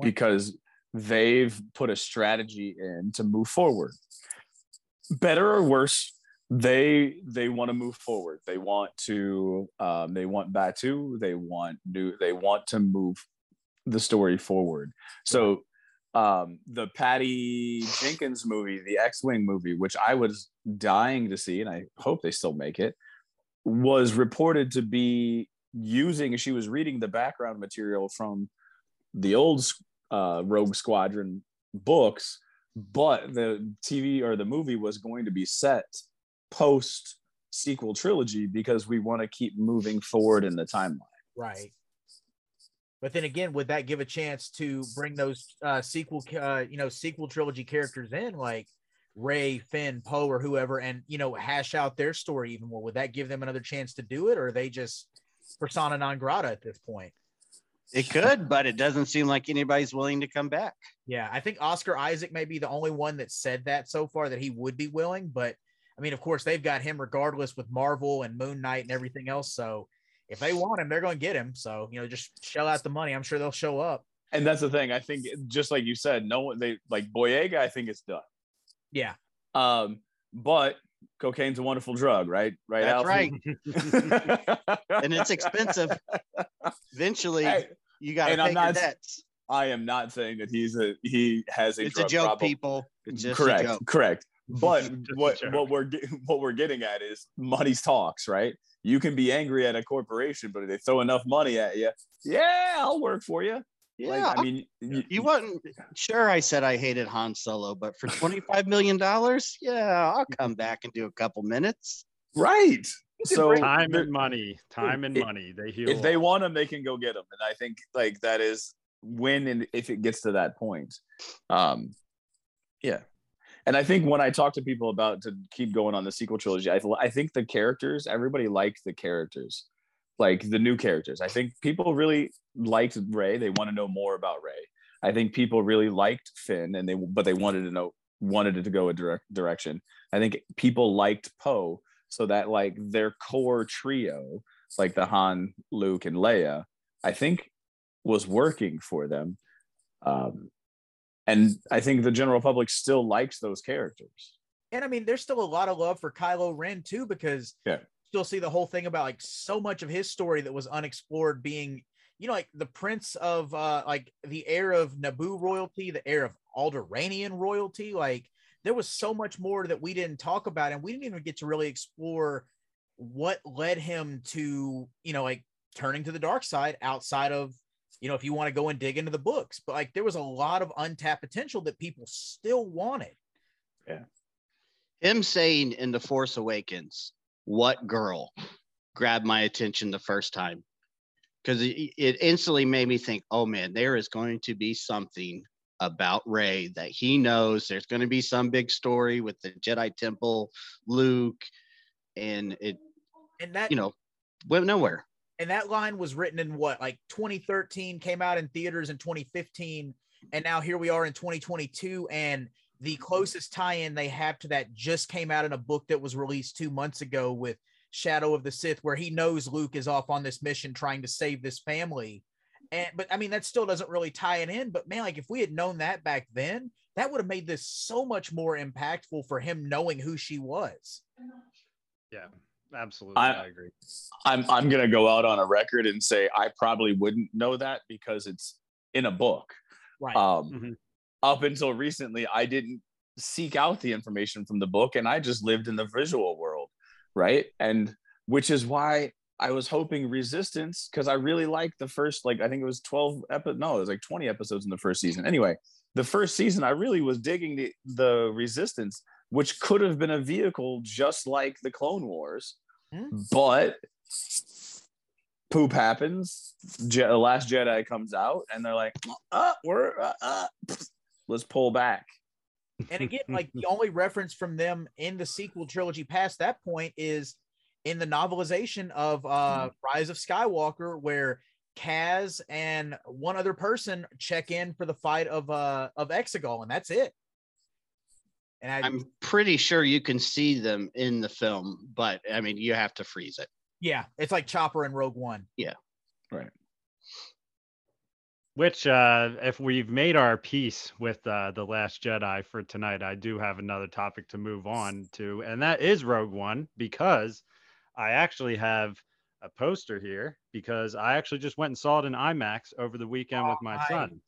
Speaker 2: because they've put a strategy in to move forward. Better or worse, they they want to move forward. They want to um, they want Batuu. They want new. They want to move the story forward. So um, the Patty Jenkins movie, the X-wing movie, which I was dying to see, and I hope they still make it was reported to be using she was reading the background material from the old uh, rogue squadron books but the tv or the movie was going to be set post sequel trilogy because we want to keep moving forward in the timeline
Speaker 4: Right. But then again, would that give a chance to bring those uh, sequel, uh, you know, sequel trilogy characters in, like Rey, Finn, Poe, or whoever, and you know, hash out their story even more? Would that give them another chance to do it, or are they just persona non grata at this point?
Speaker 3: It could, but it doesn't seem like anybody's willing to come back.
Speaker 4: Yeah, I think Oscar Isaac may be the only one that said that so far that he would be willing. But I mean, of course, they've got him regardless with Marvel and Moon Knight and everything else. So if they want him, they're going to get him. So you know, just shell out the money. I'm sure they'll show up.
Speaker 2: and that's the thing i think just like you said no one they like boyega i think it's done
Speaker 4: Yeah,
Speaker 2: um but cocaine's a wonderful drug right right
Speaker 3: That's
Speaker 2: Alfie?
Speaker 3: right. And it's expensive. Eventually,
Speaker 2: Hey,
Speaker 3: you got to
Speaker 2: and
Speaker 3: pay
Speaker 2: I'm
Speaker 3: your
Speaker 2: not-
Speaker 3: debts.
Speaker 2: i am not saying that he's a he has a
Speaker 3: It's a joke,
Speaker 2: problem.
Speaker 3: people. It's just
Speaker 2: correct
Speaker 3: a joke.
Speaker 2: correct but what what we're get- what we're getting at is money's talks right you can be angry at a corporation but if they throw enough money at you yeah i'll work for you
Speaker 3: Yeah,
Speaker 2: like i mean you,
Speaker 3: you wasn't sure. I said I hated Han Solo, but for twenty five million dollars, yeah, I'll come back and do a couple minutes.
Speaker 2: right so
Speaker 1: time and money, time and
Speaker 2: If-
Speaker 1: money. They heal.
Speaker 2: if they want them they can go get them and i think like that is when and if it gets to that point um yeah and i think when i talk to people about to keep going on the sequel trilogy i, I think the characters everybody liked the characters like the new characters. I think people really liked rey they want to know more about rey i think people really liked finn and they but they wanted to know wanted it to go a direct direction. I think people liked poe so that like their core trio like the Han, Luke, and Leia, I think was working for them. Um, and I think the general public still likes those characters.
Speaker 4: and I mean, there's still a lot of love for Kylo Ren too, because
Speaker 2: Yeah.
Speaker 4: still see the whole thing about like so much of his story that was unexplored being, you know, like the prince of uh like the heir of Naboo royalty, the heir of Alderaanian royalty. Like there was so much more that we didn't talk about, and we didn't even get to really explore what led him to, you know, like turning to the dark side outside of you know, if you want to go and dig into the books, but like there was a lot of untapped potential that people still wanted. Yeah.
Speaker 3: Him saying in The Force Awakens, "What girl?" grabbed my attention the first time because it, it instantly made me think, "Oh man, there is going to be something about Rey that he knows. There's going to be some big story with the Jedi Temple, Luke, and it,
Speaker 4: And that
Speaker 3: you know, went nowhere."
Speaker 4: And that line was written in what like 2013 came out in theaters in 2015 and now here we are in 2022 and the closest tie-in they have to that just came out in a book that was released two months ago with shadow of the sith where he knows luke is off on this mission trying to save this family. And but i mean that still doesn't really tie it in but man like if we had known that back then that would have made this so much more impactful for him knowing who she was.
Speaker 1: Yeah, absolutely.
Speaker 2: I-
Speaker 1: I, agree.
Speaker 2: I'm I'm gonna go out on a record and say I probably wouldn't know that because it's in a book.
Speaker 4: right
Speaker 2: Um,
Speaker 1: Mhm.
Speaker 2: Up until recently, I didn't seek out the information from the book, and I just lived in the visual world, right? And which is why I was hoping Resistance because I really liked the first, like I think it was twelve episodes. No, it was like twenty episodes in the first season. Anyway, the first season I really was digging the the Resistance, which could have been a vehicle just like the Clone Wars,
Speaker 4: Hmm.
Speaker 2: but poop happens. Je- the Last Jedi comes out, and they're like, uh, we're uh, uh, let's pull back.
Speaker 4: And again, like the only reference from them in the sequel trilogy past that point is in the novelization of uh Rise of Skywalker, where Kaz and one other person check in for the fight of uh of Exegol, and that's it. And I,
Speaker 3: I'm pretty sure you can see them in the film, but I mean, you have to freeze it.
Speaker 4: yeah, it's like Chopper and Rogue One. Yeah, right.
Speaker 1: Which, uh, if we've made our peace with uh, the Last Jedi for tonight, I do have another topic to move on to, and that is Rogue One because I actually have a poster here because I actually just went and saw it in IMAX over the weekend with my
Speaker 4: Nice.
Speaker 1: son.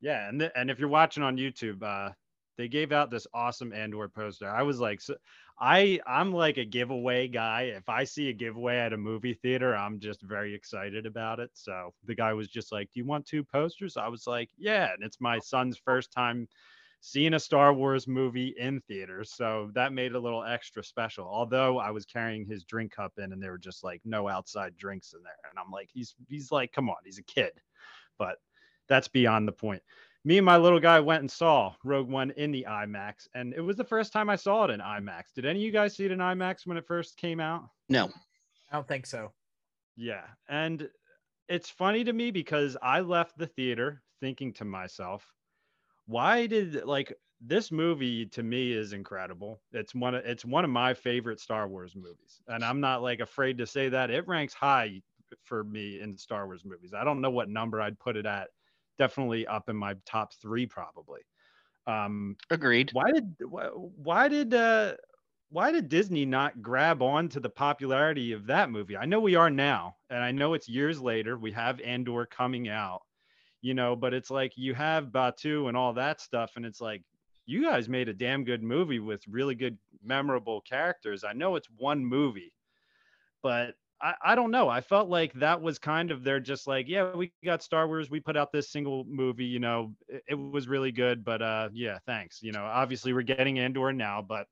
Speaker 1: Yeah, and th- and if you're watching on YouTube, uh, they gave out this awesome Andor poster. I was like, so, I I'm like a giveaway guy. If I see a giveaway at a movie theater, I'm just very excited about it. So the guy was just like, "Do you want two posters?" I was like, "Yeah." And it's my son's first time seeing a Star Wars movie in theaters, so that made it a little extra special. Although I was carrying his drink cup in, and there were just like no outside drinks in there, and I'm like, he's he's like, come on, he's a kid, but that's beyond the point me and my little guy went and saw Rogue One in the IMAX, and it was the first time I saw it in IMAX. Did any of you guys see it in IMAX when it first came out?
Speaker 3: No.
Speaker 4: I don't think so.
Speaker 1: Yeah. And it's funny to me because I left the theater thinking to myself, why did like this movie to me is incredible. It's one of it's one of my favorite Star Wars movies. And I'm not like afraid to say that. It ranks high for me in Star Wars movies. I don't know what number I'd put it at definitely up in my top three probably. Um,
Speaker 3: Agreed.
Speaker 1: Why did why, why did uh, why did Disney not grab on to the popularity of that movie? I know we are now, and I know it's years later. We have Andor coming out, you know, but it's like you have Batuu and all that stuff, and it's like you guys made a damn good movie with really good, memorable characters. I know it's one movie, but I, I don't know. I felt like that was kind of they're just like, yeah, we got Star Wars. We put out this single movie, you know, it, it was really good, but uh, yeah, thanks. You know, obviously we're getting Andor now, but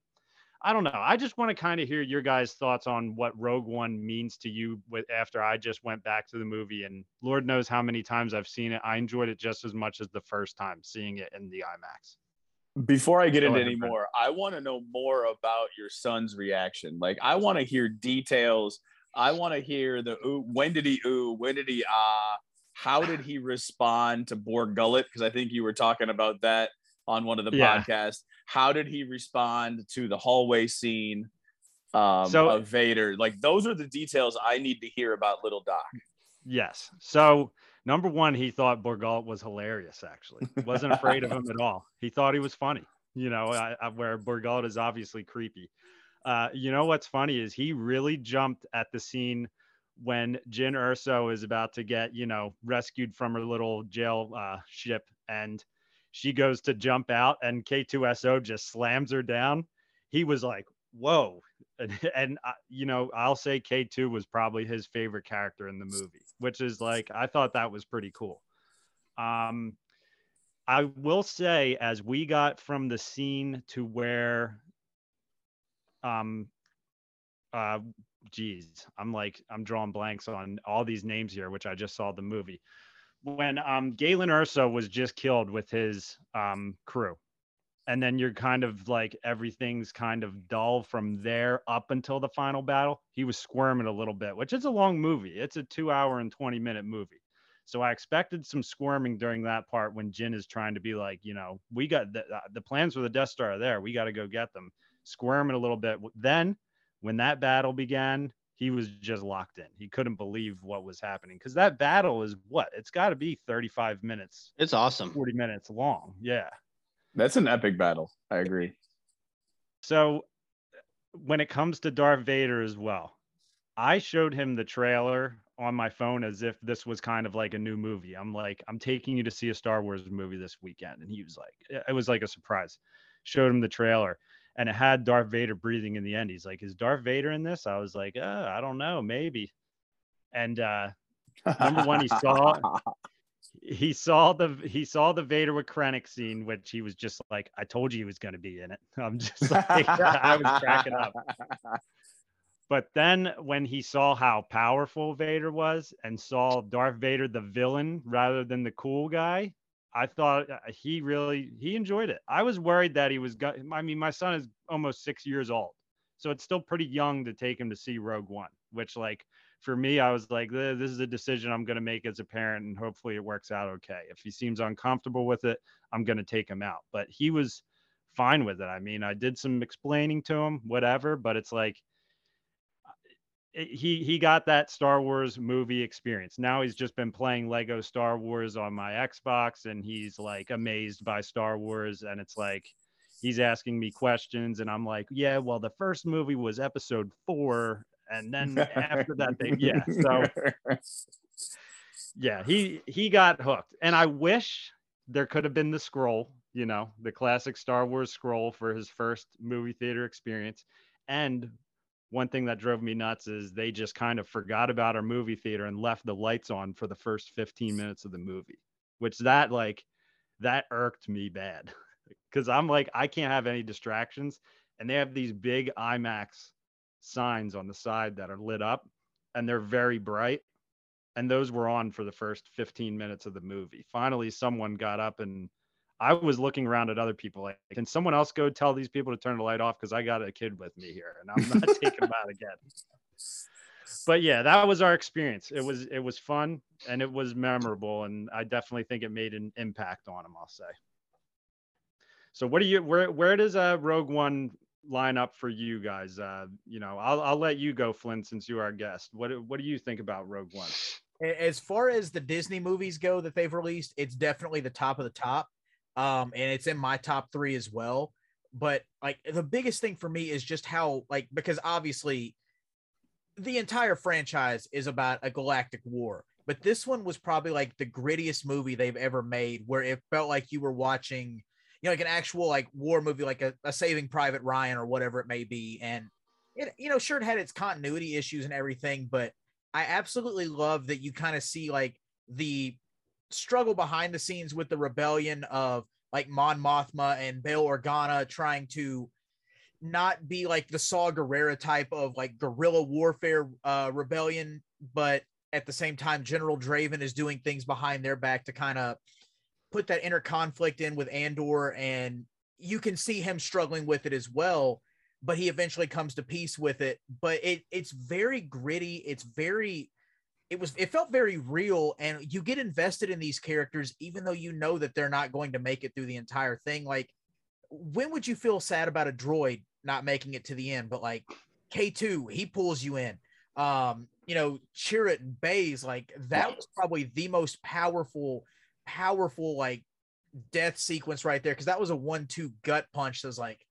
Speaker 1: I don't know. I just want to kind of hear your guys' thoughts on what Rogue One means to you with after I just went back to the movie and Lord knows how many times I've seen it. I enjoyed it just as much as the first time seeing it in the IMAX.
Speaker 2: Before I get into any more, I want to know more about your son's reaction. Like I want to hear details I want to hear the ooh, when did he ooh, when did he ah, how did he respond to Bor Gullet? Because I think you were talking about that on one of the yeah. podcasts. How did he respond to the hallway scene um, so, of Vader? Like those are the details I need to hear about Little Doc.
Speaker 1: Yes. So number one, he thought Bor Gullet was hilarious. Actually, wasn't afraid of him at all. He thought he was funny. You know, I, I, where Bor Gullet is obviously creepy. Uh, you know what's funny is he really jumped at the scene when Jyn Erso is about to get, you know, rescued from her little jail uh, ship and she goes to jump out and K2SO just slams her down. He was like, whoa. And, and uh, you know, I'll say K2 was probably his favorite character in the movie, which is like, I thought that was pretty cool. Um, I will say, as we got from the scene to where um uh geez i'm like i'm drawing blanks on all these names here which i just saw the movie. When um galen erso was just killed with his um crew. And then you're kind of like everything's kind of dull from there up until the final battle. He was squirming a little bit which is a long movie. It's a two hour and 20 minute movie. So i expected some squirming during that part when jyn is trying to be like you know we got the, uh, the plans for the death star are there. We got to go get them squirming a little bit. Then, when that battle began, he was just locked in. He couldn't believe what was happening because that battle is what it's got to be 35 minutes.
Speaker 3: It's awesome.
Speaker 1: 40 minutes long. Yeah.
Speaker 2: That's an epic battle. I agree.
Speaker 1: So, when it comes to Darth Vader as well, I showed him the trailer on my phone as if this was kind of like a new movie. I'm like, I'm taking you to see a Star Wars movie this weekend. And he was like, it was like a surprise. Showed him the trailer and it had Darth Vader breathing in the end. He's like, "Is Darth Vader in this?" I was like, uh, "I don't know, maybe." And uh, number one, he saw he saw the he saw the Vader with Krennic scene, which he was just like, "I told you he was going to be in it." I'm just like, I was cracking up. But then when he saw how powerful Vader was and saw Darth Vader the villain rather than the cool guy, I thought uh, he really he enjoyed it. I was worried that he was. I mean, my son is almost six years old, so it's still pretty young to take him to see Rogue One. Which, like, for me, I was like, this is a decision I'm going to make as a parent, and hopefully it works out okay. If he seems uncomfortable with it, I'm going to take him out. But he was fine with it. I mean, I did some explaining to him, whatever. But it's like he he got that Star Wars movie experience. Now he's just been playing Lego Star Wars on my Xbox and he's like amazed by Star Wars and it's like he's asking me questions and I'm like, "Yeah, well the first movie was episode 4 and then after that they yeah." So yeah, he he got hooked. And I wish there could have been the scroll, you know, the classic Star Wars scroll for his first movie theater experience And one thing that drove me nuts is they just kind of forgot about our movie theater and left the lights on for the first 15 minutes of the movie, which that like that irked me bad because I'm like, I can't have any distractions. And they have these big IMAX signs on the side that are lit up and they're very bright. And those were on for the first 15 minutes of the movie. Finally, someone got up and I was looking around at other people like, can someone else go tell these people to turn the light off? Because I got a kid with me here and I'm not taking out again. But yeah, that was our experience. It was it was fun and it was memorable, and I definitely think it made an impact on them. I'll say. So what do you where where does uh Rogue One line up for you guys? Uh, you know, I'll I'll let you go, Flynn, since you are a guest. What what do you think about Rogue One?
Speaker 4: As far as the Disney movies go that they've released, it's definitely the top of the top. Um, and it's in my top three as well. But like the biggest thing for me is just how like because obviously the entire franchise is about a galactic war but this one was probably like the grittiest movie they've ever made where it felt like you were watching you know, like an actual like war movie, like a, a Saving Private Ryan or whatever it may be. And it, you know, sure, it had its continuity issues and everything, but I absolutely love that you kind of see like the struggle behind the scenes with the rebellion of like Mon Mothma and Bail Organa trying to not be like the Saw Gerrera type of like guerrilla warfare uh, rebellion, but at the same time, General Draven is doing things behind their back to kind of put that inner conflict in with Andor, and you can see him struggling with it as well. But he eventually comes to peace with it. But it it's very gritty. It's very it was it felt very real and you get invested in these characters even though you know that they're not going to make it through the entire thing like when would you feel sad about a droid not making it to the end but like k2 he pulls you in um you know chirrut and baze like that was probably the most powerful powerful like death sequence right there because that was a one-two gut punch. That was like,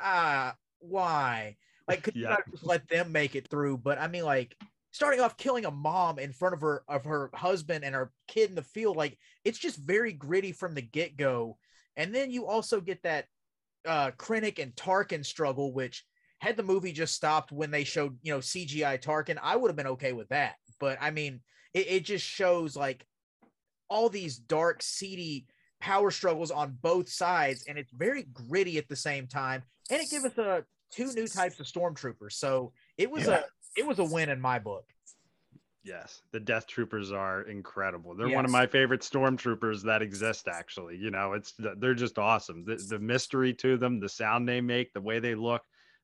Speaker 4: ah, why? Like, could yeah. you not just let them make it through? But I mean, like, starting off killing a mom in front of her of her husband and her kid in the field, like, it's just very gritty from the get go. And then you also get that uh Krennic and Tarkin struggle, which had the movie just stopped when they showed, you know, CGI Tarkin, I would have been okay with that. But I mean, it, it just shows like all these dark, seedy power struggles on both sides, and it's very gritty at the same time. And it gives us a two new types of stormtroopers. So it was yeah. a it was a win in my book.
Speaker 1: Yes, the Death Troopers are incredible. They're yes. one of my favorite stormtroopers that exist. Actually, you know, it's they're just awesome. The, the mystery to them, the sound they make, the way they look,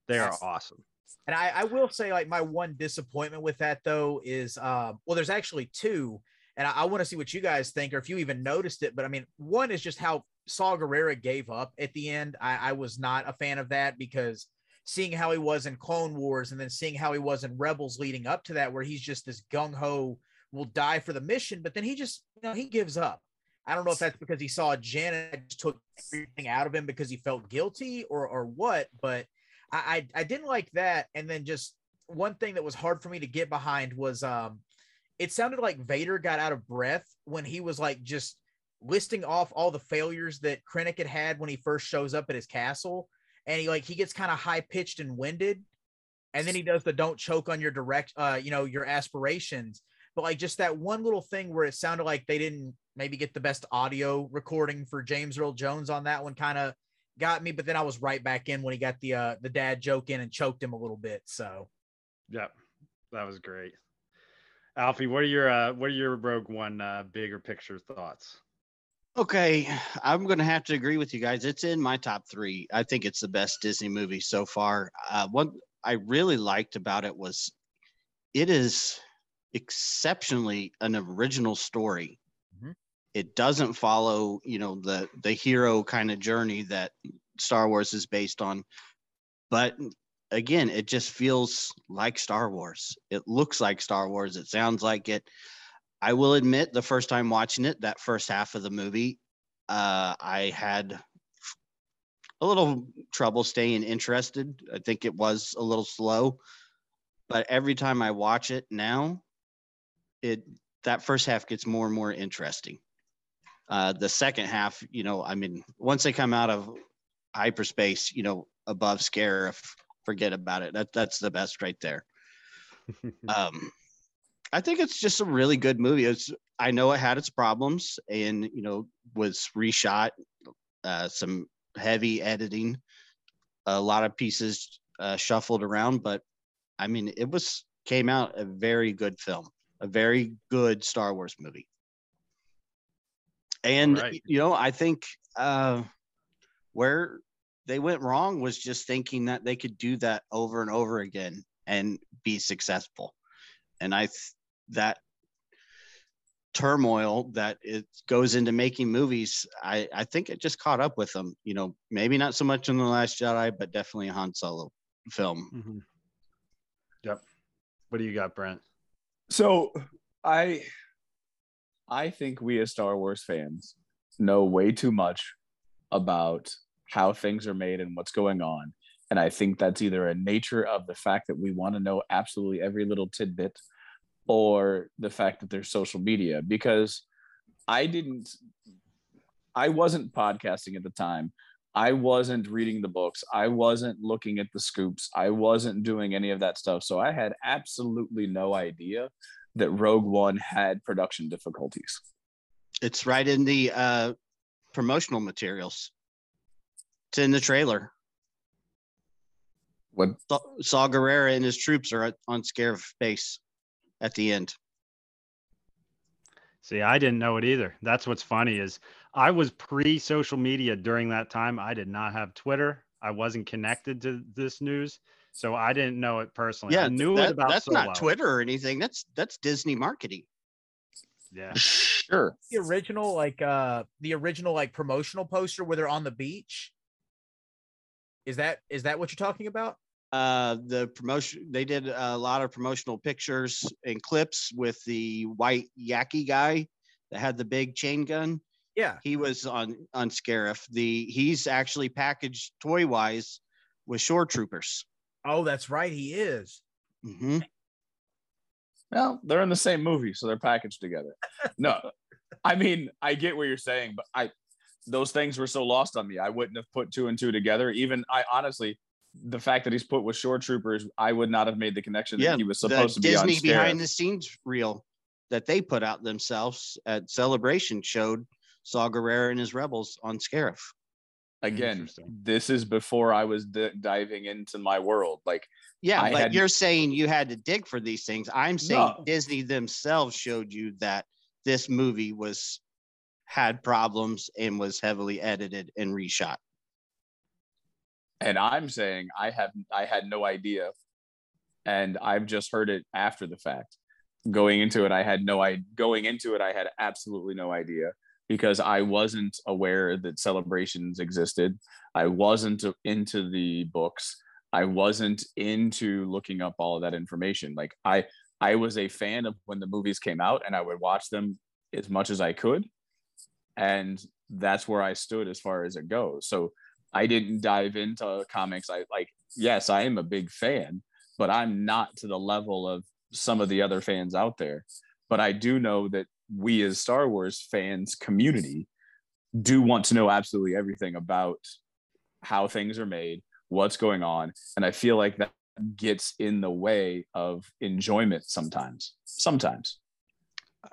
Speaker 1: they yes. are awesome.
Speaker 4: And I, I, will say, like, my one disappointment with that though is, um, well, there's actually two. And I, I want to see what you guys think, or if you even noticed it. But I mean, one is just how Saw Gerrera gave up at the end. I, I was not a fan of that because seeing how he was in Clone Wars and then seeing how he was in Rebels leading up to that, where he's just this gung ho, will die for the mission, but then he just, you know, he gives up. I don't know if that's because he saw Janet took everything out of him because he felt guilty or or what, but I, I I didn't like that. And then just one thing that was hard for me to get behind was um it sounded like Vader got out of breath when he was like just listing off all the failures that Krennic had had when he first shows up at his castle. And he like he gets kind of high pitched and winded. And then he does the don't choke on your direct uh, you know, your aspirations. But like just that one little thing where it sounded like they didn't maybe get the best audio recording for James Earl Jones on that one kind of got me. But then I was right back in when he got the uh the dad joke in and choked him a little bit. So
Speaker 1: yeah, that was great. Alfie, what are your uh, what are your Rogue One uh, bigger picture thoughts?
Speaker 3: Okay, I'm going to have to agree with you guys. It's in my top three. I think it's the best Disney movie so far. Uh, what I really liked about it was it is exceptionally an original story. Mm-hmm. It doesn't follow, you know, the the hero kind of journey that Star Wars is based on, but again, it just feels like Star Wars. It looks like Star Wars. It sounds like it. I will admit, the first time watching it, that first half of the movie, uh, I had a little trouble staying interested. I think it was a little slow, but every time I watch it now, it that first half gets more and more interesting. Uh, the second half, you know, I mean, once they come out of hyperspace, you know, above Scarif, forget about it. That that's the best right there. um, I think it's just a really good movie. It's I know it had its problems and you know was reshot, uh, some heavy editing, a lot of pieces uh, shuffled around, but I mean it was came out a very good film, a very good Star Wars movie. And
Speaker 1: Alright.
Speaker 3: you know, I think uh, where they went wrong was just thinking that they could do that over and over again and be successful. And I th- that turmoil that it goes into making movies, I I think it just caught up with them. You know, maybe not so much in the Last Jedi, but definitely a Han Solo film.
Speaker 1: Mhm. Yep. What do you got, Brent?
Speaker 2: So I I think we as Star Wars fans know way too much about how things are made and what's going on. And I think that's either a nature of the fact that we want to know absolutely every little tidbit or the fact that there's social media because I didn't I wasn't podcasting at the time. I wasn't reading the books. I wasn't looking at the scoops. I wasn't doing any of that stuff. So I had absolutely no idea that Rogue One had production difficulties.
Speaker 3: It's right in the uh, promotional materials. It's in the trailer.
Speaker 2: What
Speaker 3: Sa- Saw Gerrera and his troops are on Scarif base at the end.
Speaker 1: See, I didn't know it either. That's what's funny is I was pre-social media during that time. I did not have Twitter. I wasn't connected to this news, so I didn't know it personally.
Speaker 3: Yeah,
Speaker 1: I knew
Speaker 3: that-
Speaker 1: it about
Speaker 3: that's
Speaker 1: Solo.
Speaker 3: not Twitter or anything. That's that's Disney marketing.
Speaker 1: Yeah,
Speaker 2: sure.
Speaker 4: The original, like uh the original like promotional poster where they're on the beach. Is that is that what you're talking about?
Speaker 3: Uh, the promotion they did a lot of promotional pictures and clips with the white yaki guy that had the big chain gun.
Speaker 4: Yeah.
Speaker 3: He was on on Scarif. The he's actually packaged toy wise with shore troopers.
Speaker 4: Oh, that's right. He is.
Speaker 3: mm-hmm.
Speaker 2: Well, they're in the same movie, so they're packaged together. No, I mean, I get what you're saying, but I those things were so lost on me. I wouldn't have put two and two together. Even I honestly, the fact that he's put with shore troopers, I would not have made the connection
Speaker 3: Yeah,
Speaker 2: that he was supposed to be on
Speaker 3: Disney behind the scenes reel that they put out themselves at Celebration showed Saw Gerrera and his rebels on Scarif.
Speaker 2: Again, this is before I was d- diving into my world. Like,
Speaker 3: Yeah,
Speaker 2: I
Speaker 3: but
Speaker 2: had-
Speaker 3: you're saying you had to dig for these things. I'm saying
Speaker 2: No.
Speaker 3: Disney themselves showed you that this movie was had problems and was heavily edited and reshot.
Speaker 2: And I'm saying I have I had no idea, and I've just heard it after the fact. Going into it, I had no I going into it, I had absolutely no idea because I wasn't aware that celebrations existed. I wasn't into the books. I wasn't into looking up all of that information. Like I I was a fan of when the movies came out and I would watch them as much as I could. And that's where I stood as far as it goes. So I didn't dive into comics. I like, yes, I am a big fan, but I'm not to the level of some of the other fans out there. But I do know that we as Star Wars fans community do want to know absolutely everything about how things are made, what's going on. And I feel like that gets in the way of enjoyment sometimes. Sometimes.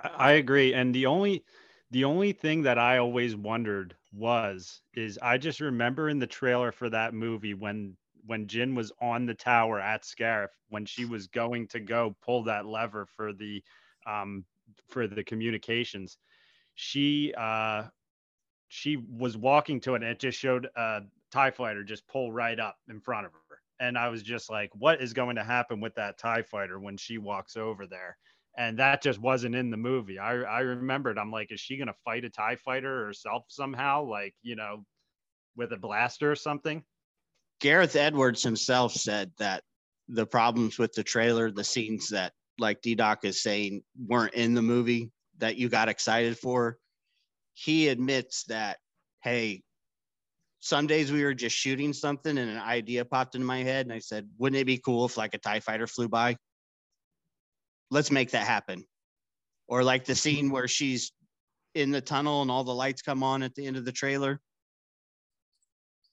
Speaker 1: I agree. And the only the only thing that I always wondered was is I just remember in the trailer for that movie when when Jyn was on the tower at Scarif when she was going to go pull that lever for the um for the communications. She uh she was walking to it and it just showed a tie fighter just pull right up in front of her. And I was just like what is going to happen with that tie fighter when she walks over there and that just wasn't in the movie. I I remembered. I'm like, is she gonna fight a Tie Fighter herself somehow, like you know, with a blaster or something?
Speaker 3: Gareth Edwards himself said that the problems with the trailer, the scenes that, like D Doc is saying, weren't in the movie that you got excited for. He admits that, hey, some days we were just shooting something and an idea popped into my head. And I said, wouldn't it be cool if like a TIE fighter flew by? Let's make that happen. Or like the scene where she's in the tunnel and all the lights come on at the end of the trailer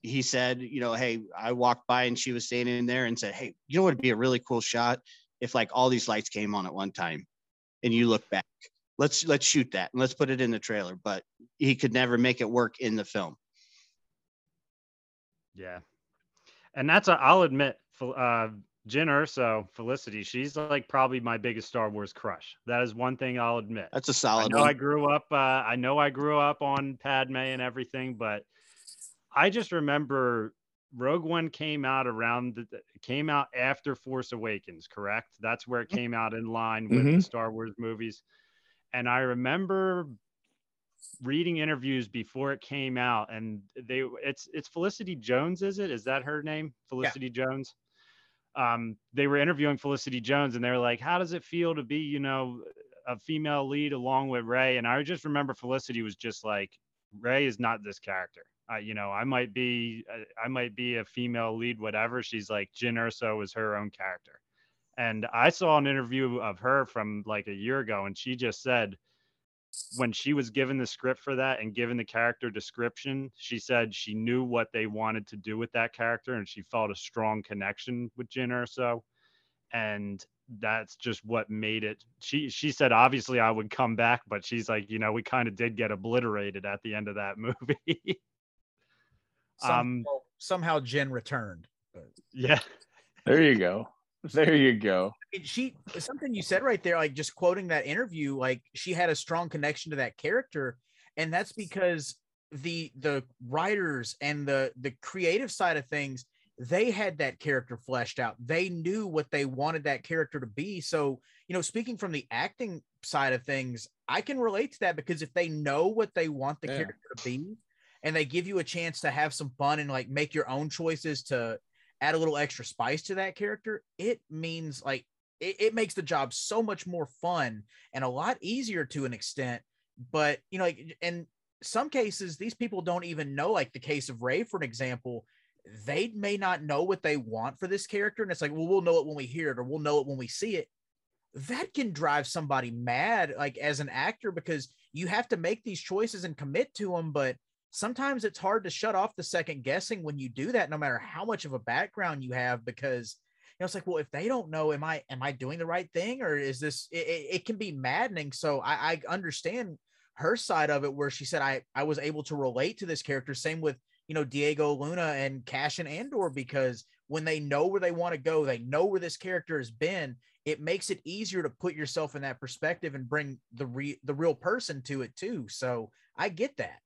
Speaker 3: he said, you know, hey, I walked by and she was standing there and said, hey, you know what would be a really cool shot if like all these lights came on at one time, and you look back. Let's let's shoot that and let's put it in the trailer. But he could never make it work in the film.
Speaker 1: Yeah, and that's a, I'll admit, uh, Jyn Erso, Felicity, she's like probably my biggest Star Wars crush. That is one thing I'll admit.
Speaker 3: That's a solid.
Speaker 1: I know
Speaker 3: one.
Speaker 1: I grew up. Uh, I know I grew up on Padme and everything, but I just remember Rogue One came out around the came out after Force Awakens, correct? That's where it came out in line with
Speaker 2: Mhm.
Speaker 1: the Star Wars movies. And I remember reading interviews before it came out and they it's it's Felicity Jones, is it? Is that her name? Felicity Jones. Um, they were interviewing Felicity Jones and they were like, How does it feel to be, you know, a female lead along with Rey? And I just remember Felicity was just like, Rey is not this character. Uh, you know, I might be, I might be a female lead, whatever. She's like, Jyn Erso is her own character. And I saw an interview of her from like a year ago, and she just said when she was given the script for that and given the character description, she said she knew what they wanted to do with that character, and she felt a strong connection with Jyn Erso. And that's just what made it. She she said obviously I would come back, but she's like, you know, we kind of did get obliterated at the end of that movie.
Speaker 4: Somehow,
Speaker 1: Um,
Speaker 4: somehow Jyn returned. But
Speaker 1: yeah.
Speaker 2: There you go. There you go.
Speaker 4: she something you said right there, like just quoting that interview, like she had a strong connection to that character, and that's because the the writers and the the creative side of things they had that character fleshed out they knew what they wanted that character to be so you know speaking from the acting side of things i can relate to that because if they know what they want the
Speaker 2: Yeah.
Speaker 4: character to be and they give you a chance to have some fun and like make your own choices to add a little extra spice to that character it means like it, it makes the job so much more fun and a lot easier to an extent. But you know like in some cases these people don't even know like the case of rey for an example. They may not know what they want for this character and it's like well we'll know it when we hear it or we'll know it when we see it. That can drive somebody mad like as an actor because you have to make these choices and commit to them but sometimes it's hard to shut off the second guessing when you do that no matter how much of a background you have because you know it's like well if they don't know am i am i doing the right thing? Or is this it, it, can be maddening. So I, I understand her side of it where she said i i was able to relate to this character. Same with you know diego luna and cassian andor because when they know where they want to go they know where this character has been it makes it easier to put yourself in that perspective and bring the re- the real person to it too. So i get that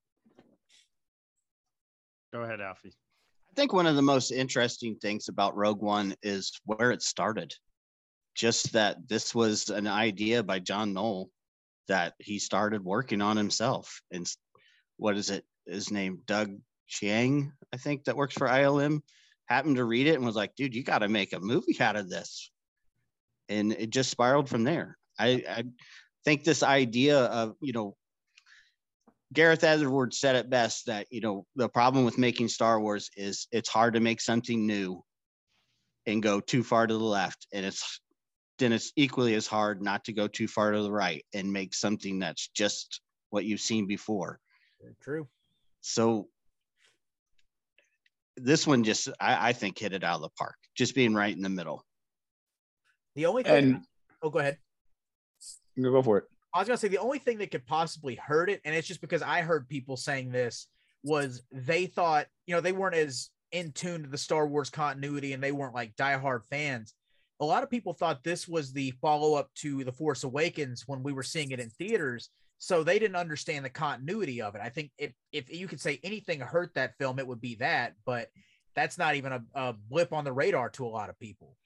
Speaker 1: Go ahead, Alfie.
Speaker 3: I think one of the most interesting things about Rogue One is where it started. Just that this was an idea by John Knoll that he started working on himself. And what is it? His name, Doug Chiang, I think, that works for ILM, happened to read it and was like, dude, you got to make a movie out of this. And it just spiraled from there. I, I think this idea of, you know, Gareth Edwards said it best that you know the problem with making Star Wars is it's hard to make something new and go too far to the left, and it's then it's equally as hard not to go too far to the right and make something that's just what you've seen before.
Speaker 4: Very true
Speaker 3: So this one just I, I think hit it out of the park, just being right in the middle.
Speaker 4: the only thing
Speaker 2: And
Speaker 4: oh go ahead
Speaker 2: go for it.
Speaker 4: I was gonna say the only thing that could possibly hurt it, and it's just because I heard people saying this, was they thought, you know, they weren't as in tune to the Star Wars continuity and they weren't like diehard fans. A lot of people thought this was the follow up to The Force Awakens when we were seeing it in theaters. So they didn't understand the continuity of it. I think if, if you could say anything hurt that film, it would be that, but that's not even a, a blip on the radar to a lot of people.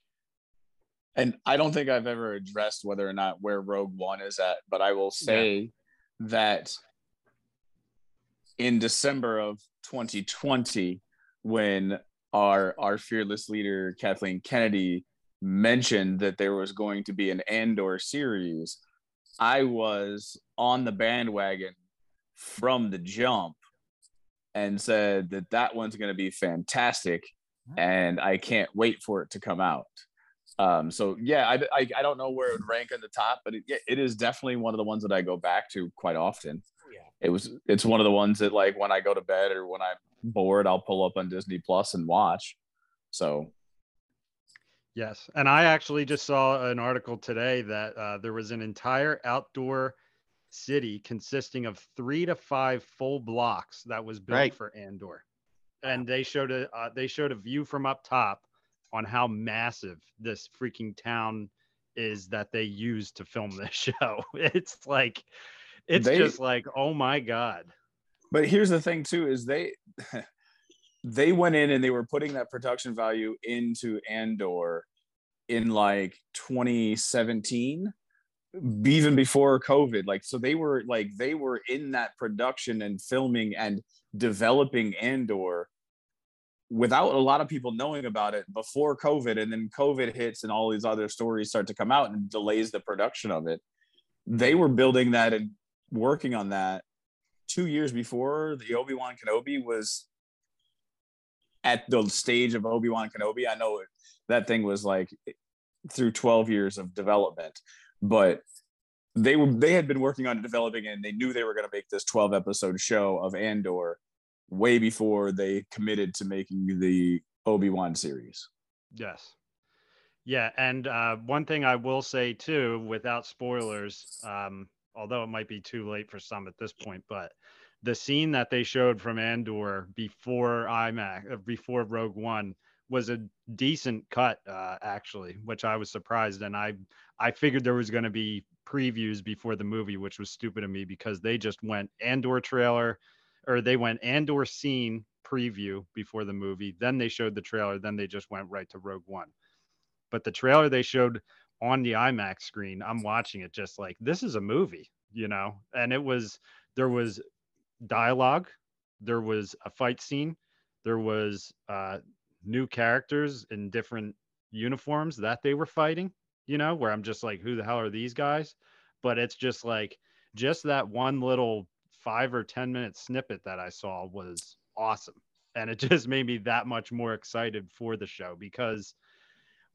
Speaker 2: And I don't think I've ever addressed whether or not where Rogue One is at, but I will say that in December of 2020, when our our fearless leader Kathleen Kennedy mentioned that there was going to be an Andor series, I was on the bandwagon from the jump and said that that one's going to be fantastic and I can't wait for it to come out. Um, so yeah, I, I, I don't know where it would rank on the top, but it, it is definitely one of the ones that I go back to quite often.
Speaker 4: Yeah.
Speaker 2: It was it's one of the ones that like when I go to bed or when I'm bored, I'll pull up on Disney Plus and watch. So
Speaker 1: Yes. And I actually just saw an article today that uh, there was an entire outdoor city consisting of three to five full blocks that was built
Speaker 3: Right.
Speaker 1: for Andor. And they showed a uh, they showed a view from up top on how massive this freaking town is that they use to film this show. It's like it's
Speaker 2: They-
Speaker 1: just like oh my god.
Speaker 2: but here's the thing too is they they went in and they were putting that production value into andor in like 2017 even before covid like so they were like they were in that production and filming and developing andor without a lot of people knowing about it before covid and then covid hits and all these other stories start to come out and delays the production of it they were building that and working on that two years before the Obi Wan Kenobi was at the stage of Obi Wan Kenobi. I know that thing was like through 12 years of development, but they were they had been working on developing and they knew they were going to make this 12 episode show of Andor way before they committed to making the Obi Wan series.
Speaker 1: Yes. Yeah, and uh, one thing I will say too, without spoilers, um, although it might be too late for some at this point, but the scene that they showed from Andor before IMAX, uh, before Rogue One, was a decent cut, uh, actually, which I was surprised, and I I figured there was going to be previews before the movie, which was stupid of me because they just went Andor trailer, or they went Andor scene preview before the movie, then they showed the trailer, then they just went right to Rogue One but the trailer they showed on the IMAX screen, I'm watching it just like this is a movie, you know. And it was there was dialogue, there was a fight scene, there was uh, new characters in different uniforms that they were fighting, you know, where I'm just like, who the hell are these guys? But it's just like just that one little five or ten minute snippet that I saw was awesome. And it just made me that much more excited for the show because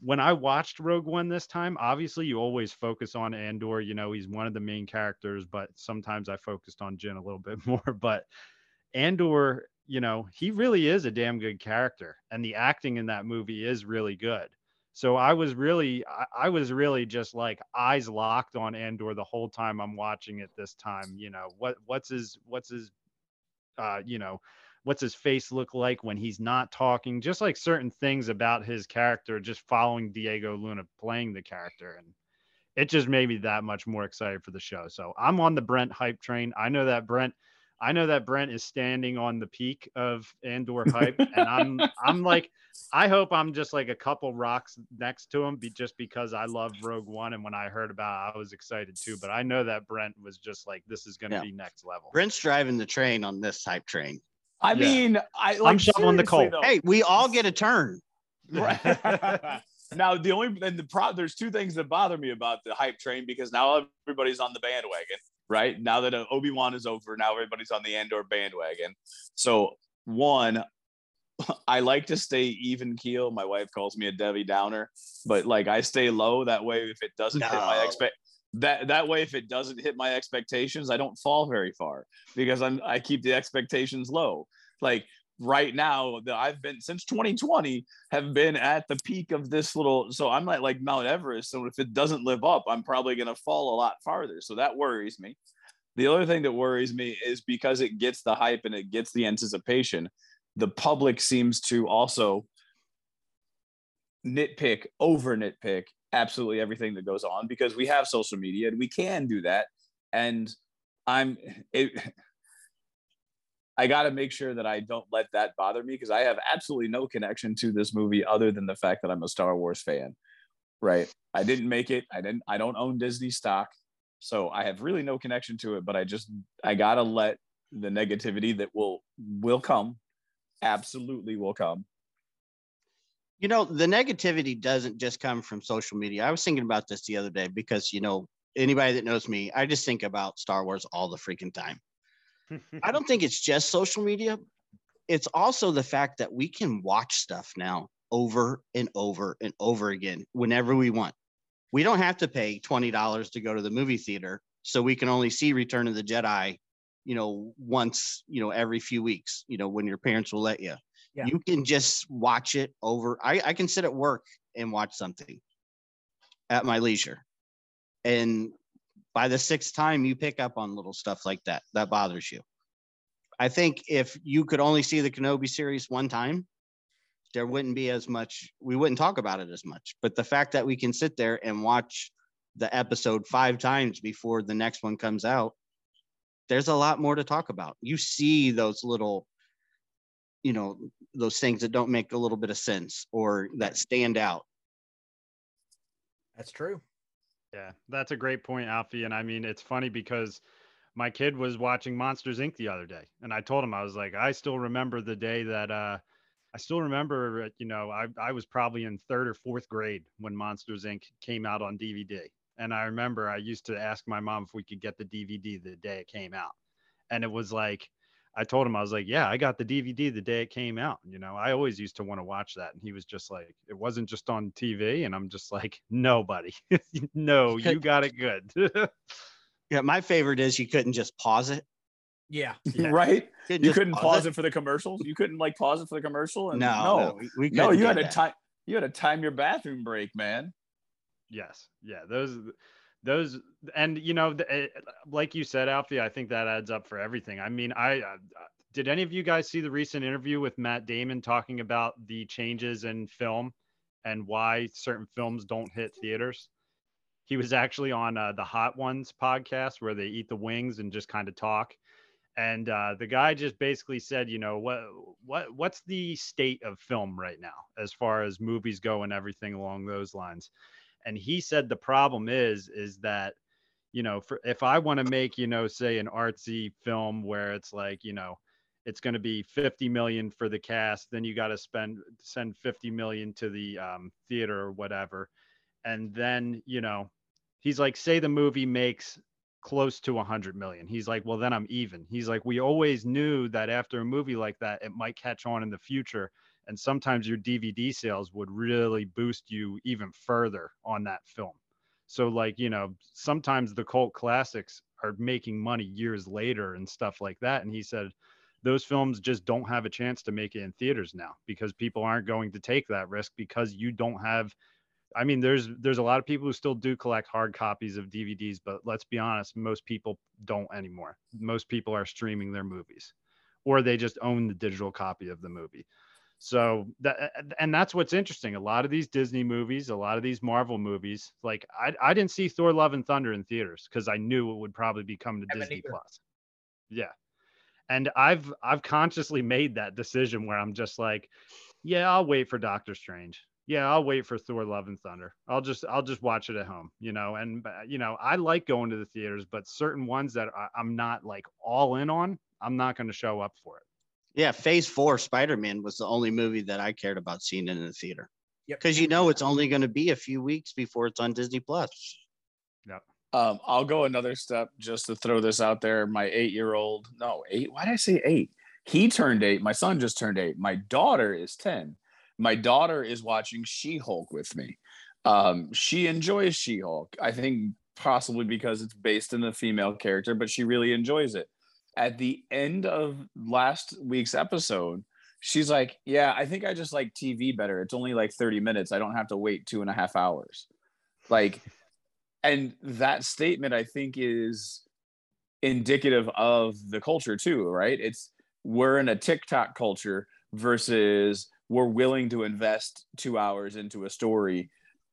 Speaker 1: when I watched Rogue One this time, obviously you always focus on Andor. You know, he's one of the main characters, but sometimes I focused on Jyn a little bit more. But Andor, you know, he really is a damn good character, and the acting in that movie is really good. So I was really, I, I was really just like eyes locked on Andor the whole time I'm watching it this time. You know, what what's his what's his, uh, you know, what's his face look like when he's not talking just like certain things about his character just following diego luna playing the character and it just made me that much more excited for the show so i'm on the brent hype train i know that brent i know that brent is standing on the peak of andor hype and i'm i'm like i hope i'm just like a couple rocks next to him be, just because i love rogue one and when i heard about it i was excited too but i know that brent was just like this is going to
Speaker 3: Yeah.
Speaker 1: be next level
Speaker 3: Brent's driving the train on this hype train.
Speaker 2: I
Speaker 1: Yeah.
Speaker 2: mean, I
Speaker 1: I'm shoveling the coal.
Speaker 2: though.
Speaker 3: Hey, we all get a turn.
Speaker 2: Right. now the only and the pro there's two things that bother me about the hype train because now everybody's on the bandwagon, right? Now that Obi Wan is over, now everybody's on the Andor bandwagon. So one, I like to stay even keel. My wife calls me a Debbie Downer, but like I stay low. That way, if it doesn't hit my expect that that way, if it doesn't hit my expectations, I don't fall very far because I'm I keep the expectations low. Like right now, that I've been since 2020 have been at the peak of this little. So I'm not like Mount Everest. So if it doesn't live up, I'm probably gonna fall a lot farther. So that worries me. The other thing that worries me is because it gets the hype and it gets the anticipation, the public seems to also nitpick, over nitpick absolutely everything that goes on because we have social media and we can do that. And I'm it, I got to make sure that I don't let that bother me because I have absolutely no connection to this movie other than the fact that I'm a Star Wars fan. Right. I didn't make it. I didn't I don't own Disney stock. So I have really no connection to it, but I just I got to let the negativity that will will come absolutely will come.
Speaker 3: You know, the negativity doesn't just come from social media. I was thinking about this the other day because, you know, anybody that knows me, I just think about Star Wars all the freaking time. I don't think it's just social media. It's also the fact that we can watch stuff now over and over and over again whenever we want. We don't have to pay $20 to go to the movie theater. So we can only see Return of the Jedi you know, once, you know, every few weeks, you know, when your parents will let you.
Speaker 4: Yeah.
Speaker 3: You can just watch it over. I, I can sit at work and watch something at my leisure. And by the sixth time, you pick up on little stuff like that that bothers you. I think if you could only see the Kenobi series one time, there wouldn't be as much, we wouldn't talk about it as much. But the fact that we can sit there and watch the episode five times before the next one comes out, there's a lot more to talk about. You see those little, you know, those things that don't make a little bit of sense or that stand out.
Speaker 4: That's true.
Speaker 1: Yeah, that's a great point, Alfie. And I mean, it's funny because my kid was watching Monsters Inc. the other day, and I told him I was like, I still remember the day that uh, I still remember, you know, I I was probably in third or fourth grade when Monsters Inc. came out on DVD, and I remember I used to ask my mom if we could get the DVD the day it came out, and it was like. I told him I was like, yeah, I got the DVD the day it came out. You know, I always used to want to watch that, and he was just like, it wasn't just on TV, and I'm just like, nobody, no, you got it good.
Speaker 3: Yeah, my favorite is you couldn't just pause it.
Speaker 4: Yeah.
Speaker 1: Yeah.
Speaker 2: right?
Speaker 3: Couldn't
Speaker 2: You couldn't pause it for the commercials. You couldn't like pause it for the commercial. And
Speaker 3: No,
Speaker 2: no,
Speaker 3: no, we, we
Speaker 2: no, you had to
Speaker 3: that.
Speaker 2: time. You had to time your bathroom break, man.
Speaker 1: Yes. Yeah. Those, those, and you know, eh, like you said, Alfie, I think that adds up for everything. I mean, I, uh, did any of you guys see the recent interview with Matt Damon talking about the changes in film and why certain films don't hit theaters? He was actually on uh, the Hot Ones podcast where they eat the wings and just kind of talk. And uh, the guy just basically said, you know, what what what's the state of film right now as far as movies go and everything along those lines. And he said the problem is is that you know, for if I want to make, you know, say an artsy film where it's like, you know, it's going to be 50 million for the cast, then you got to spend send 50 million to the um, theater or whatever. And then, you know, he's like, say the movie makes close to 100 million. He's like, well, then I'm even. He's like, we always knew that after a movie like that, it might catch on in the future. And sometimes your DVD sales would really boost you even further on that film. So, like, you know, sometimes the cult classics are making money years later and stuff like that. And he said, those films just don't have a chance to make it in theaters now because people aren't going to take that risk because you don't have I mean there's there's a lot of people who still do collect hard copies of DVDs but let's be honest most people don't anymore. Most people are streaming their movies or they just own the digital copy of the movie. So that and that's what's interesting. A lot of these Disney movies, a lot of these Marvel movies, like I I didn't see Thor Love and Thunder in theaters cuz I knew it would probably be coming to Disney
Speaker 4: either.
Speaker 1: Plus. Yeah and i've i've consciously made that decision where i'm just like yeah i'll wait for doctor strange yeah i'll wait for thor love and thunder i'll just i'll just watch it at home you know and you know i like going to the theaters but certain ones that I, i'm not like all in on i'm not going to show up for it
Speaker 3: Yeah, Phase Four Spider Man was the only movie that I cared about seeing in the theater
Speaker 4: Yep.
Speaker 3: because you know it's only going to be a few weeks before it's on Disney Plus.
Speaker 2: Um, I'll go another step just to throw this out there. My eight-year-old, no, eight. Why did I say eight? He turned eight. My son just turned eight. My daughter is ten. My daughter is watching She-Hulk with me. Um, she enjoys She-Hulk. I think possibly because it's based in a female character, but she really enjoys it. At the end of last week's episode, she's like, "Yeah, I think I just like TV better. It's only like thirty minutes. I don't have to wait two and a half hours." Like and that statement i think is indicative of the culture too right it's we're in a tiktok culture versus we're willing to invest two hours into a story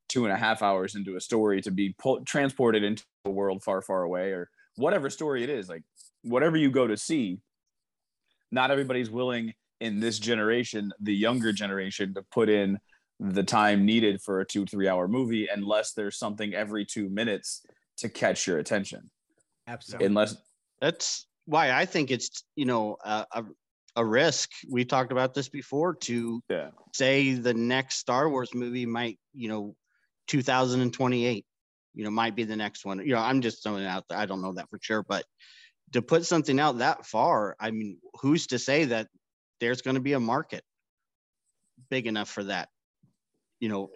Speaker 2: two and a half hours into a story to be pull, transported into a world far far away or whatever story it is like whatever you go to see not everybody's willing in this generation the younger generation to put in the time needed for a two three hour movie unless there's something every two minutes to catch your attention
Speaker 4: Absolutely.
Speaker 2: unless
Speaker 3: That's why I think it's you know a, a, a risk. We talked about this before to
Speaker 2: yeah
Speaker 3: say the next Star Wars movie might you know 2028 you know might be the next one. You know I'm just throwing it out there. I don't know that for sure, but to put something out that far, I mean, who's to say that there's going to be a market big enough for that? you know,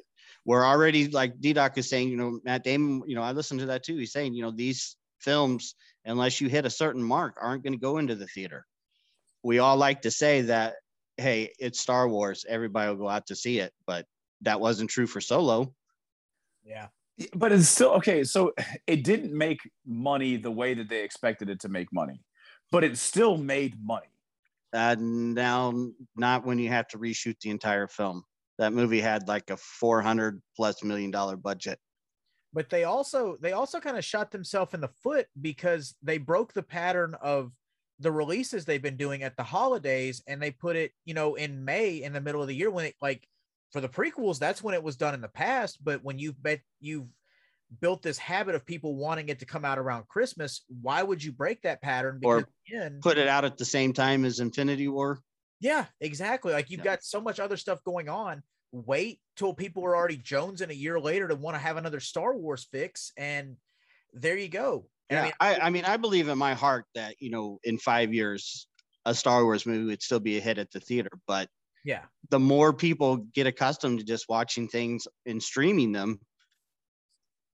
Speaker 3: we're already like D Doc is saying, you know, Matt Damon, you know, I listened to that too. He's saying, you know, these films, unless you hit a certain mark, aren't going to go into the theater. We all like to say that, hey, it's Star Wars, everybody will go out to see it, but that wasn't true for Solo.
Speaker 4: Yeah.
Speaker 2: But it's still okay. So it didn't make money the way that they expected it to make money, but it still made money.
Speaker 3: Uh, now, not when you have to reshoot the entire film. That movie had like a 400 plus million dollar budget.
Speaker 4: But they also they also kind of shot themselves in the foot because they broke the pattern of the releases they've been doing at the holidays and they put it, you know, in May in the middle of the year when it like for the prequels, that's when it was done in the past. But when you've bet you've built this habit of people wanting it to come out around Christmas, why would you break that pattern?
Speaker 3: Or again, put it out at the same time as Infinity War.
Speaker 4: Yeah, exactly. Like you've yeah. got so much other stuff going on. Wait till people are already Jones in a year later to want to have another Star Wars fix, and there you go.
Speaker 3: And yeah, I mean, I, I mean, I believe in my heart that you know, in five years, a Star Wars movie would still be a hit at the theater. But
Speaker 4: yeah,
Speaker 3: the more people get accustomed to just watching things and streaming them,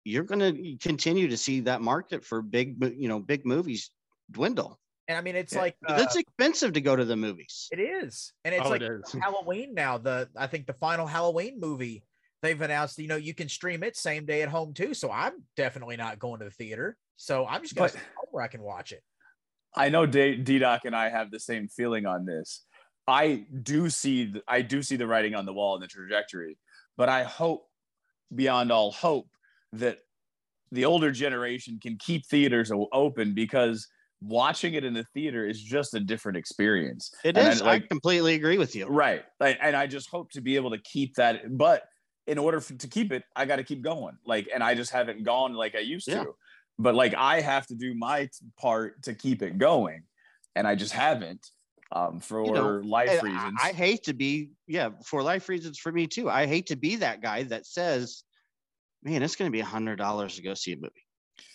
Speaker 3: you're going to continue to see that market for big, you know, big movies dwindle.
Speaker 4: And I mean, it's yeah. like
Speaker 3: uh, it's expensive to go to the movies.
Speaker 4: It is, and it's oh, like it Halloween now. The I think the final Halloween movie they've announced. You know, you can stream it same day at home too. So I'm definitely not going to the theater. So I'm just gonna where I can watch it.
Speaker 2: I know D Doc and I have the same feeling on this. I do see I do see the writing on the wall and the trajectory, but I hope beyond all hope that the older generation can keep theaters open because watching it in the theater is just a different experience.
Speaker 3: It and is. I, like, I completely agree with you.
Speaker 2: Right. Like, and I just hope to be able to keep that. But in order for, to keep it, I got to keep going. Like, and I just haven't gone like I used yeah. to. But like, I have to do my part to keep it going, and I just haven't um, for you know, life reasons.
Speaker 3: I, I hate to be, yeah, for life reasons for me too. I hate to be that guy that says, "Man, it's going to be a hundred dollars to go see a movie."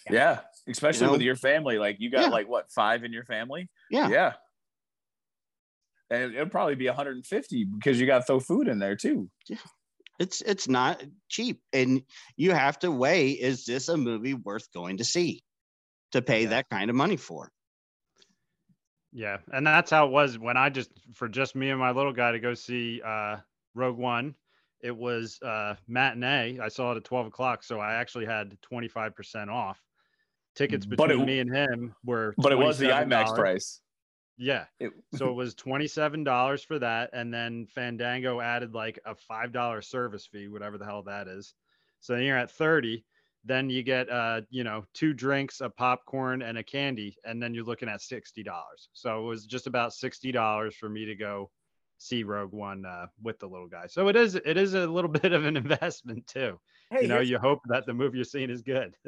Speaker 2: Yeah, especially you know? with your family. Like you got yeah. like what five in your family?
Speaker 3: Yeah,
Speaker 2: yeah. And it'll probably be 150 because you got to throw food in there too.
Speaker 3: Yeah. It's it's not cheap, and you have to weigh: is this a movie worth going to see, to pay yeah. that kind of money for?
Speaker 1: Yeah, and that's how it was when I just for just me and my little guy to go see uh, Rogue One it was uh, matinee. I saw it at 12 o'clock, so I actually had 25% off. Tickets between it, me and him were,
Speaker 2: but it was the IMAX price.
Speaker 1: Yeah. It, so it was $27 for that. And then Fandango added like a $5 service fee, whatever the hell that is. So then you're at 30. Then you get, uh, you know, two drinks, a popcorn, and a candy. And then you're looking at $60. So it was just about $60 for me to go see Rogue One uh, with the little guy. So it is it is a little bit of an investment too. Hey, you know, you hope that the movie you're seeing is good.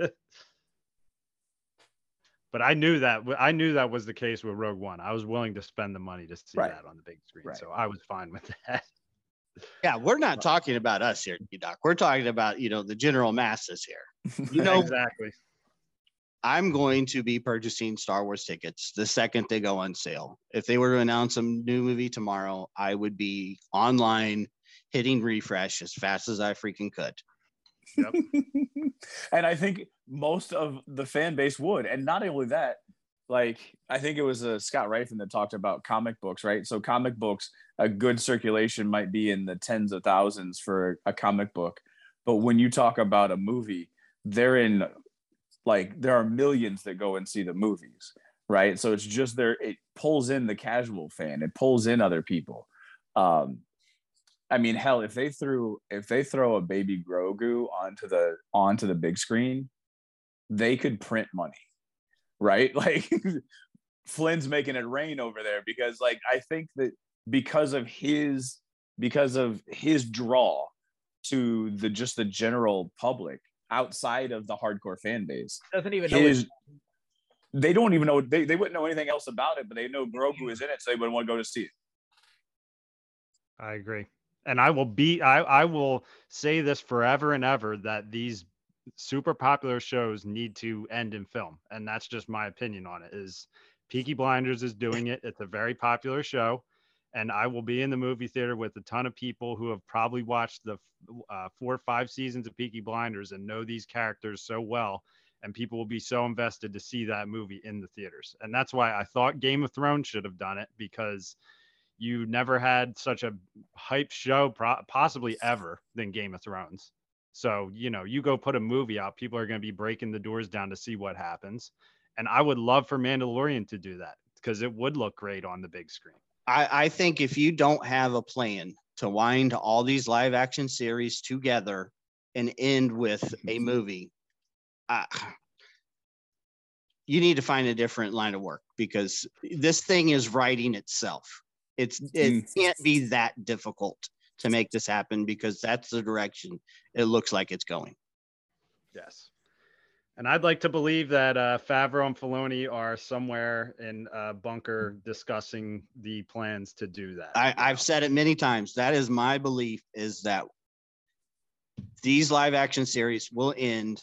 Speaker 1: but I knew that I knew that was the case with Rogue One. I was willing to spend the money to see right. that on the big screen, right. so I was fine with that.
Speaker 3: Yeah, we're not talking about us here, Doc. We're talking about you know the general masses here. You know
Speaker 1: exactly.
Speaker 3: I'm going to be purchasing Star Wars tickets the second they go on sale. If they were to announce a new movie tomorrow, I would be online hitting refresh as fast as I freaking could.
Speaker 2: And I think most of the fan base would. And not only that, like I think it was uh, Scott Rifen that talked about comic books, right? So comic books, a good circulation might be in the tens of thousands for a comic book, but when you talk about a movie, they're in like there are millions that go and see the movies right so it's just there it pulls in the casual fan it pulls in other people um i mean hell if they threw if they throw a baby grogu onto the onto the big screen they could print money right like flynn's making it rain over there because like i think that because of his because of his draw to the just the general public outside of the hardcore fan base.
Speaker 4: Doesn't even know. His,
Speaker 2: they don't even know. They, they wouldn't know anything else about it, but they know Grogu is in it, so they would want to go to see it.
Speaker 1: I agree, and I will be. I I will say this forever and ever that these super popular shows need to end in film, and that's just my opinion on it. Is Peaky Blinders is doing it? It's a very popular show and I will be in the movie theater with a ton of people who have probably watched the uh, four or five seasons of Peaky Blinders and know these characters so well. and people will be so invested to see that movie in the theaters. And that's why I thought Game of Thrones should have done it because you never had such a hype show pro- possibly ever than Game of Thrones. So, you know, you go put a movie out, people are going to be breaking the doors down to see what happens. And I would love for Mandalorian to do that because it would look great on the big screen.
Speaker 3: I, I think if you don't have a plan to wind all these live action series together and end with a movie, uh, you need to find a different line of work because this thing is writing itself. It's it
Speaker 2: Mm.
Speaker 3: can't be that difficult to make this happen because that's the direction it looks like it's going.
Speaker 1: Yes. And I'd like to believe that uh, Favreau and Filoni are somewhere in a bunker discussing the plans to do that.
Speaker 3: I, I've said it many times. That is my belief is that these live action series will end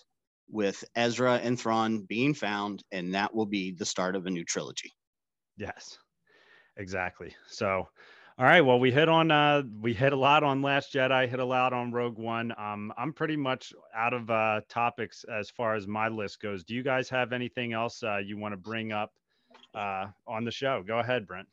Speaker 3: with Ezra and Thrawn being found, and that will be the start of a new trilogy.
Speaker 1: Yes, exactly. So, all right. Well, we hit on uh we hit a lot on Last Jedi, hit a lot on Rogue One. Um, I'm pretty much out of uh topics as far as my list goes. Do you guys have anything else uh, you want to bring up uh on the show? Go ahead, Brent.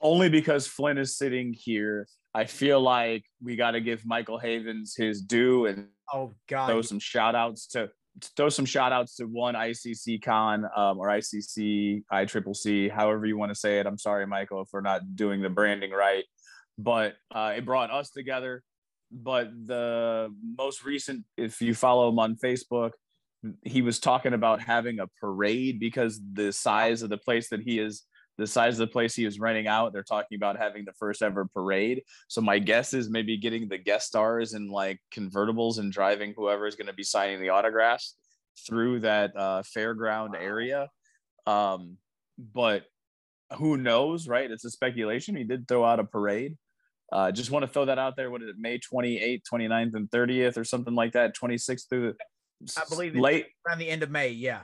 Speaker 2: Only because Flynn is sitting here, I feel like we got to give Michael Havens his due and
Speaker 4: Oh God.
Speaker 2: throw some shout outs to throw some shout outs to one ICC con um, or ICC ICCC, however you want to say it. I'm sorry, Michael, if we're not doing the branding right, but uh, it brought us together. But the most recent, if you follow him on Facebook, he was talking about having a parade because the size of the place that he is the size of the place he was renting out they're talking about having the first ever parade. So my guess is maybe getting the guest stars and like convertibles and driving whoever is going to be signing the autographs through that uh, fairground area. Um, but who knows right? It's a speculation. He did throw out a parade. Uh, just want to throw that out there. What is it may 28th 29th and 30th or something like that? 26th through the
Speaker 4: I believe
Speaker 2: late
Speaker 4: around the end of May. Yeah.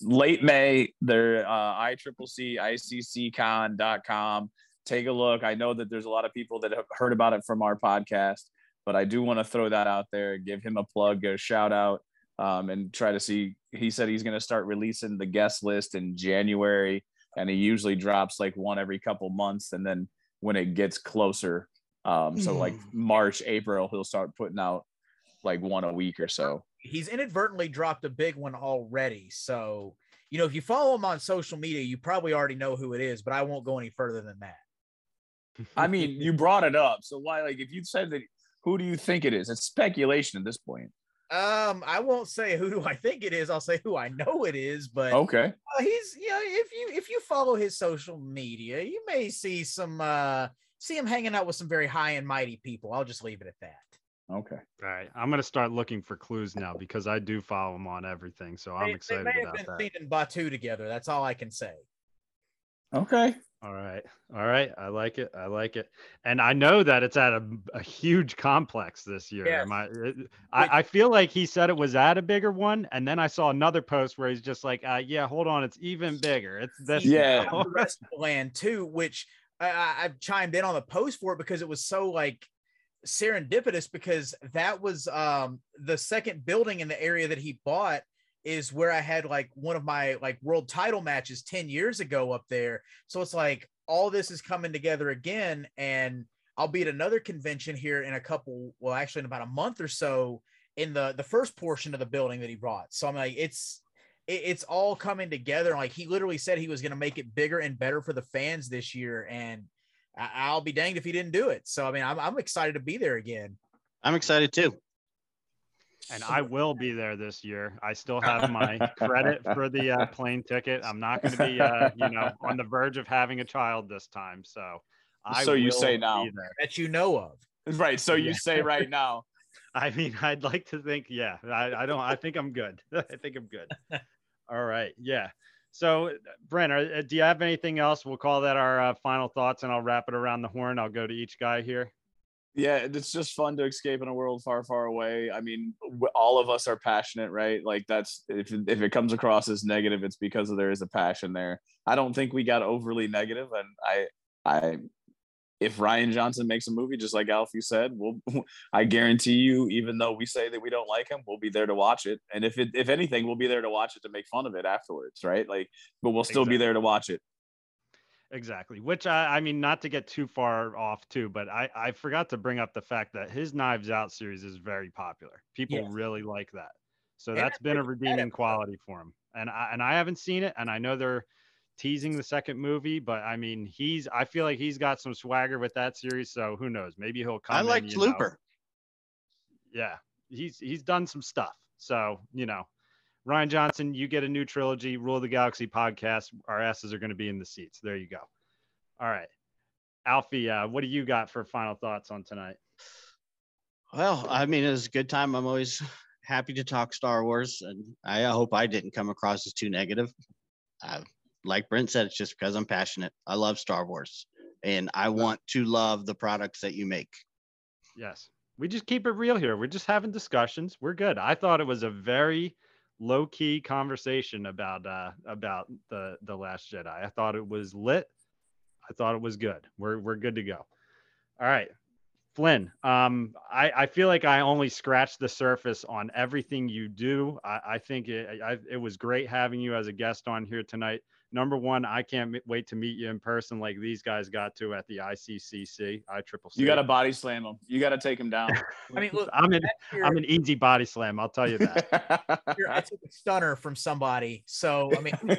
Speaker 2: Late May. They're uh, ICCC, ICCCon.com. Take a look. I know that there's a lot of people that have heard about it from our podcast, but I do want to throw that out there, give him a plug, a shout out, um, and try to see. He said he's going to start releasing the guest list in January, and he usually drops like one every couple months. And then when it gets closer, um, so like March, April, he'll start putting out like one a week or so.
Speaker 4: He's inadvertently dropped a big one already. So, you know, if you follow him on social media, you probably already know who it is, but I won't go any further than that.
Speaker 2: I mean, you brought it up. So why, like, if you said that, who do you think it is? It's speculation at this point.
Speaker 4: Um, I won't say who do I think it is. I'll say who I know it is, but
Speaker 2: Okay.
Speaker 4: uh, he's you know if you if you follow his social media, you may see some uh see him hanging out with some very high and mighty people. I'll just leave it at that.
Speaker 2: Okay.
Speaker 1: All right. I'm gonna start looking for clues now because I do follow him on everything. So I'm
Speaker 4: They-
Speaker 1: excited
Speaker 4: they may
Speaker 1: about
Speaker 4: have been
Speaker 1: that.
Speaker 4: seen in Batuu together. That's all I can say.
Speaker 2: Okay.
Speaker 1: All right. All right. I like it. I like it. And I know that it's at a, a huge complex this year.
Speaker 4: Yes.
Speaker 1: Am I, it- I, I feel like he said it was at a bigger one. And then I saw another post where he's just like, uh, yeah, hold on. It's even bigger. It's this.
Speaker 2: Yeah.
Speaker 1: now."
Speaker 4: the rest of the land too, which I, I, I've chimed in on the post for it because it was so like serendipitous because that was um the second building in the area that he bought is where I had like one of my like world title matches 10 years ago up there. So it's like all this is coming together again and I'll be at another convention here in a couple well actually in about a month or so in the the first portion of the building that he brought. So I'm like it's it, it's all coming together. Like he literally said he was going to make it bigger and better for the fans this year, and I, I'll be danged if he didn't do it. So I mean, I'm I'm excited to be there again.
Speaker 3: I'm excited too.
Speaker 1: and I will be there this year. I still have my credit for the uh, plane ticket. I'm not going to be, uh, you know, on the verge of having a child this time. So, I
Speaker 2: So you
Speaker 1: will
Speaker 2: say now.
Speaker 4: That you know of.
Speaker 2: Right. So you
Speaker 1: Yeah.
Speaker 2: say right now.
Speaker 1: I mean, I'd like to think, yeah, I, I don't, I think I'm good. I think I'm good. All right. Yeah. So, Brent, are, uh, do you have anything else? We'll call that our uh, final thoughts and I'll wrap it around the horn. I'll go to each guy here.
Speaker 2: Yeah, it's just fun to escape in a world far, far away. I mean, all of us are passionate, right? Like that's if if it comes across as negative, it's because there is a passion there. I don't think we got overly negative, and I I if Rian Johnson makes a movie, just like Alfie said, we'll I guarantee you, even though we say that we don't like him, we'll be there to watch it. And if it if anything, we'll be there to watch it to make fun of it afterwards, right? Like, but we'll still exactly. be there to watch it.
Speaker 1: Exactly. Which I, I mean, not to get too far off too, but I, I forgot to bring up the fact that his Knives Out series is very popular. People yes. really like that. So that's been a redeeming quality for him. And I, and I haven't seen it, and I know they're teasing the second movie, but I mean, he's I feel like he's got some swagger with that series. So who knows? Maybe he'll come. I
Speaker 3: like Looper.
Speaker 1: Yeah, he's he's done some stuff. So you know, Rian Johnson, you get a new trilogy, Rule of the Galaxy podcast. Our asses are going to be in the seats. There you go. All right. Alfie, uh, what do you got for final thoughts on tonight?
Speaker 3: Well, I mean, it was a good time. I'm always happy to talk Star Wars, and I hope I didn't come across as too negative. Uh, like Brent said, it's just because I'm passionate. I love Star Wars, and I want to love the products that you make.
Speaker 1: Yes, we just keep it real here. We're just having discussions. We're good. I thought it was a very low key conversation about uh about the the Last Jedi. I thought it was lit. I thought it was good. We're we're good to go. All right. Flynn, um, I, I feel like I only scratched the surface on everything you do. I, I think it, I, it was great having you as a guest on here tonight number one, I can't wait to meet you in person like these guys got to at the ICCC. I triple
Speaker 2: You got to body slam them. You got to take them down.
Speaker 1: I mean, look, I'm an year, I'm an easy body slam. I'll tell you that.
Speaker 4: I took a stunner from somebody, so I mean, I'm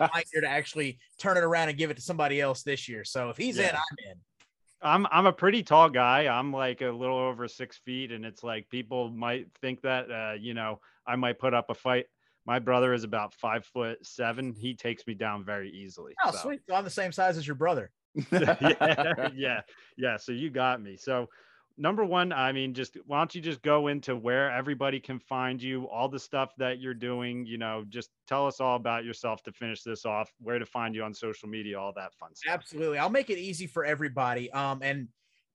Speaker 4: not here to actually turn it around and give it to somebody else this year. So if he's yeah. in, I'm in.
Speaker 1: I'm I'm a pretty tall guy. I'm like a little over six feet, and it's like people might think that uh, you know I might put up a fight. My brother is about five foot seven. He takes me down very easily.
Speaker 4: Oh, so. sweet. So I'm the same size as your brother.
Speaker 1: yeah, yeah, yeah. So you got me. So number one, I mean, just why don't you just go into where everybody can find you, all the stuff that you're doing, you know, just tell us all about yourself to finish this off, where to find you on social media, all that fun stuff.
Speaker 4: Absolutely. I'll make it easy for everybody. Um, and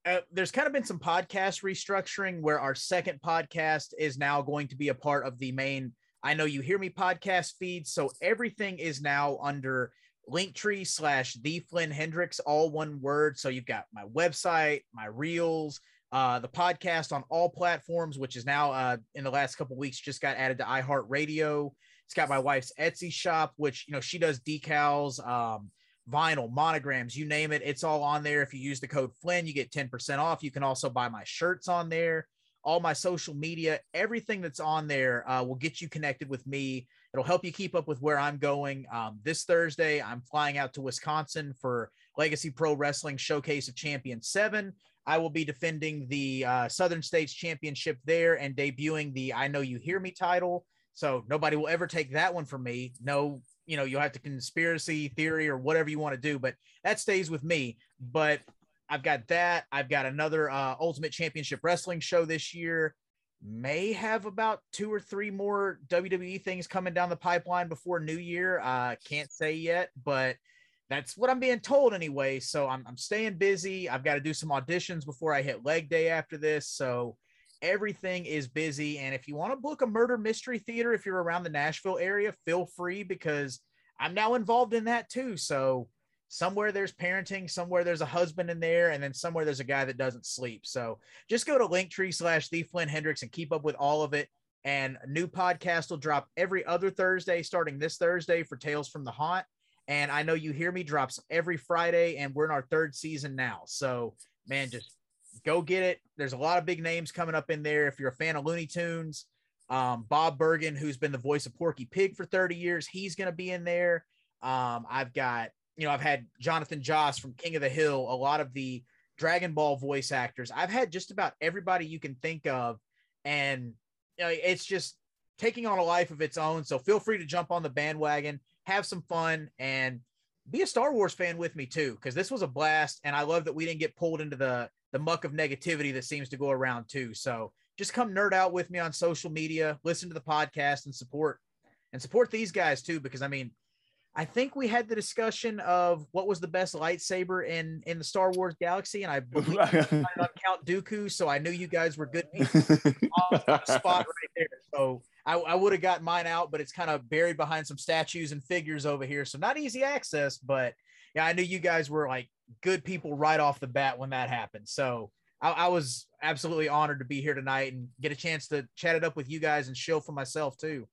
Speaker 4: uh, there's kind of been some podcast restructuring where our second podcast is now going to be a part of the main I know you hear me podcast feed. So everything is now under linktree slash the Flynn Hendrix, all one word. So you've got my website, my reels, uh, the podcast on all platforms, which is now uh, in the last couple weeks just got added to iHeartRadio. It's got my wife's Etsy shop, which you know she does decals, um, vinyl, monograms, you name it. It's all on there. If you use the code Flynn, you get 10% off. You can also buy my shirts on there all my social media, everything that's on there uh, will get you connected with me. It'll help you keep up with where I'm going. Um, this Thursday, I'm flying out to Wisconsin for Legacy Pro Wrestling Showcase of Champion 7. I will be defending the uh, Southern States Championship there and debuting the I Know You Hear Me title. So nobody will ever take that one from me. No, you know, you'll have to conspiracy theory or whatever you want to do, but that stays with me. But I've got that. I've got another uh, Ultimate Championship Wrestling show this year. May have about two or three more WWE things coming down the pipeline before New Year. Uh, can't say yet, but that's what I'm being told anyway. So I'm, I'm staying busy. I've got to do some auditions before I hit leg day after this. So everything is busy. And if you want to book a murder mystery theater, if you're around the Nashville area, feel free because I'm now involved in that too. So somewhere there's parenting, somewhere there's a husband in there, and then somewhere there's a guy that doesn't sleep. So just go to linktree slash the Flynn Hendrix and keep up with all of it. And a new podcast will drop every other Thursday, starting this Thursday for Tales from the Haunt. And I know you hear me drops every Friday, and we're in our third season now. So man, just go get it. There's a lot of big names coming up in there. If you're a fan of Looney Tunes, um, Bob Bergen, who's been the voice of Porky Pig for 30 years, he's going to be in there. Um, I've got you know, I've had Jonathan Joss from King of the Hill, a lot of the Dragon Ball voice actors. I've had just about everybody you can think of. And you know, it's just taking on a life of its own. So feel free to jump on the bandwagon, have some fun, and be a Star Wars fan with me too, because this was a blast. And I love that we didn't get pulled into the the muck of negativity that seems to go around too. So just come nerd out with me on social media, listen to the podcast, and support and support these guys too, because I mean, I think we had the discussion of what was the best lightsaber in in the Star Wars galaxy, and I believe on Count Dooku. So I knew you guys were good people spot right there. So I, I would have got mine out, but it's kind of buried behind some statues and figures over here, so not easy access. But yeah, I knew you guys were like good people right off the bat when that happened. So I, I was absolutely honored to be here tonight and get a chance to chat it up with you guys and show for myself too.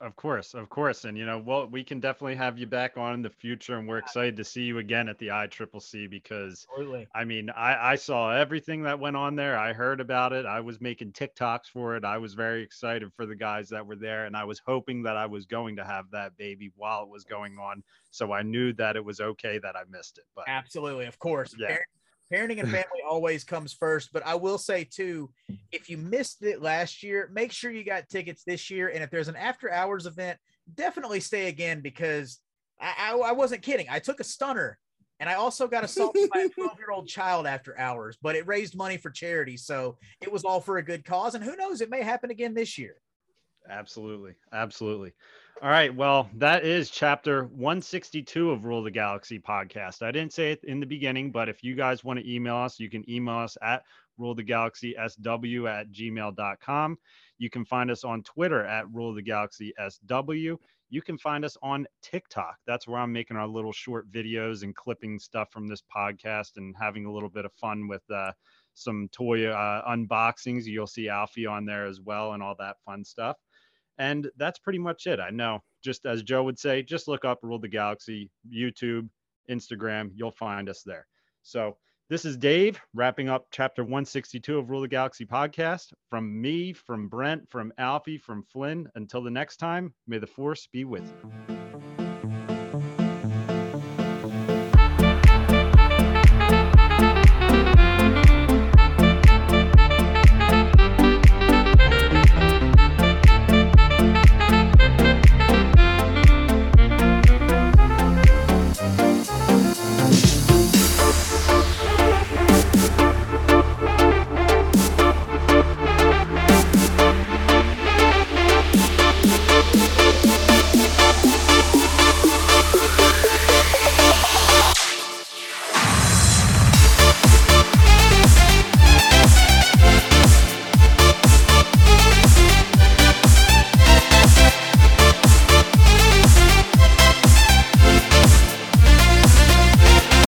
Speaker 1: Of course, of course, and you know, well, we can definitely have you back on in the future, and we're excited to see you again at the ICCC because,
Speaker 4: Absolutely.
Speaker 1: I mean, I, I saw everything that went on there. I heard about it. I was making TikToks for it. I was very excited for the guys that were there, and I was hoping that I was going to have that baby while it was going on. So I knew that it was okay that I missed it. But
Speaker 4: Absolutely, of course.
Speaker 1: Yeah.
Speaker 4: Parent- parenting and family always comes first. But I will say too, if you missed it last year, make sure you got tickets this year. And if there's an after hours event, definitely stay again because I, I, I wasn't kidding. I took a stunner and I also got assaulted by a 12 year old child after hours, but it raised money for charity. So it was all for a good cause. And who knows, it may happen again this year.
Speaker 1: Absolutely. Absolutely. All right. Well, that is chapter 162 of Rule of the Galaxy podcast. I didn't say it in the beginning, but if you guys want to email us, you can email us at rule the galaxy sw at gmail.com. You can find us on Twitter at rule the galaxy sw. You can find us on TikTok. That's where I'm making our little short videos and clipping stuff from this podcast and having a little bit of fun with uh, some toy uh, unboxings. You'll see Alfie on there as well and all that fun stuff. And that's pretty much it. I know, just as Joe would say, just look up Rule the Galaxy, YouTube, Instagram, you'll find us there. So this is Dave wrapping up chapter 162 of Rule the Galaxy podcast. From me, from Brent, from Alfie, from Flynn. Until the next time, may the force be with you.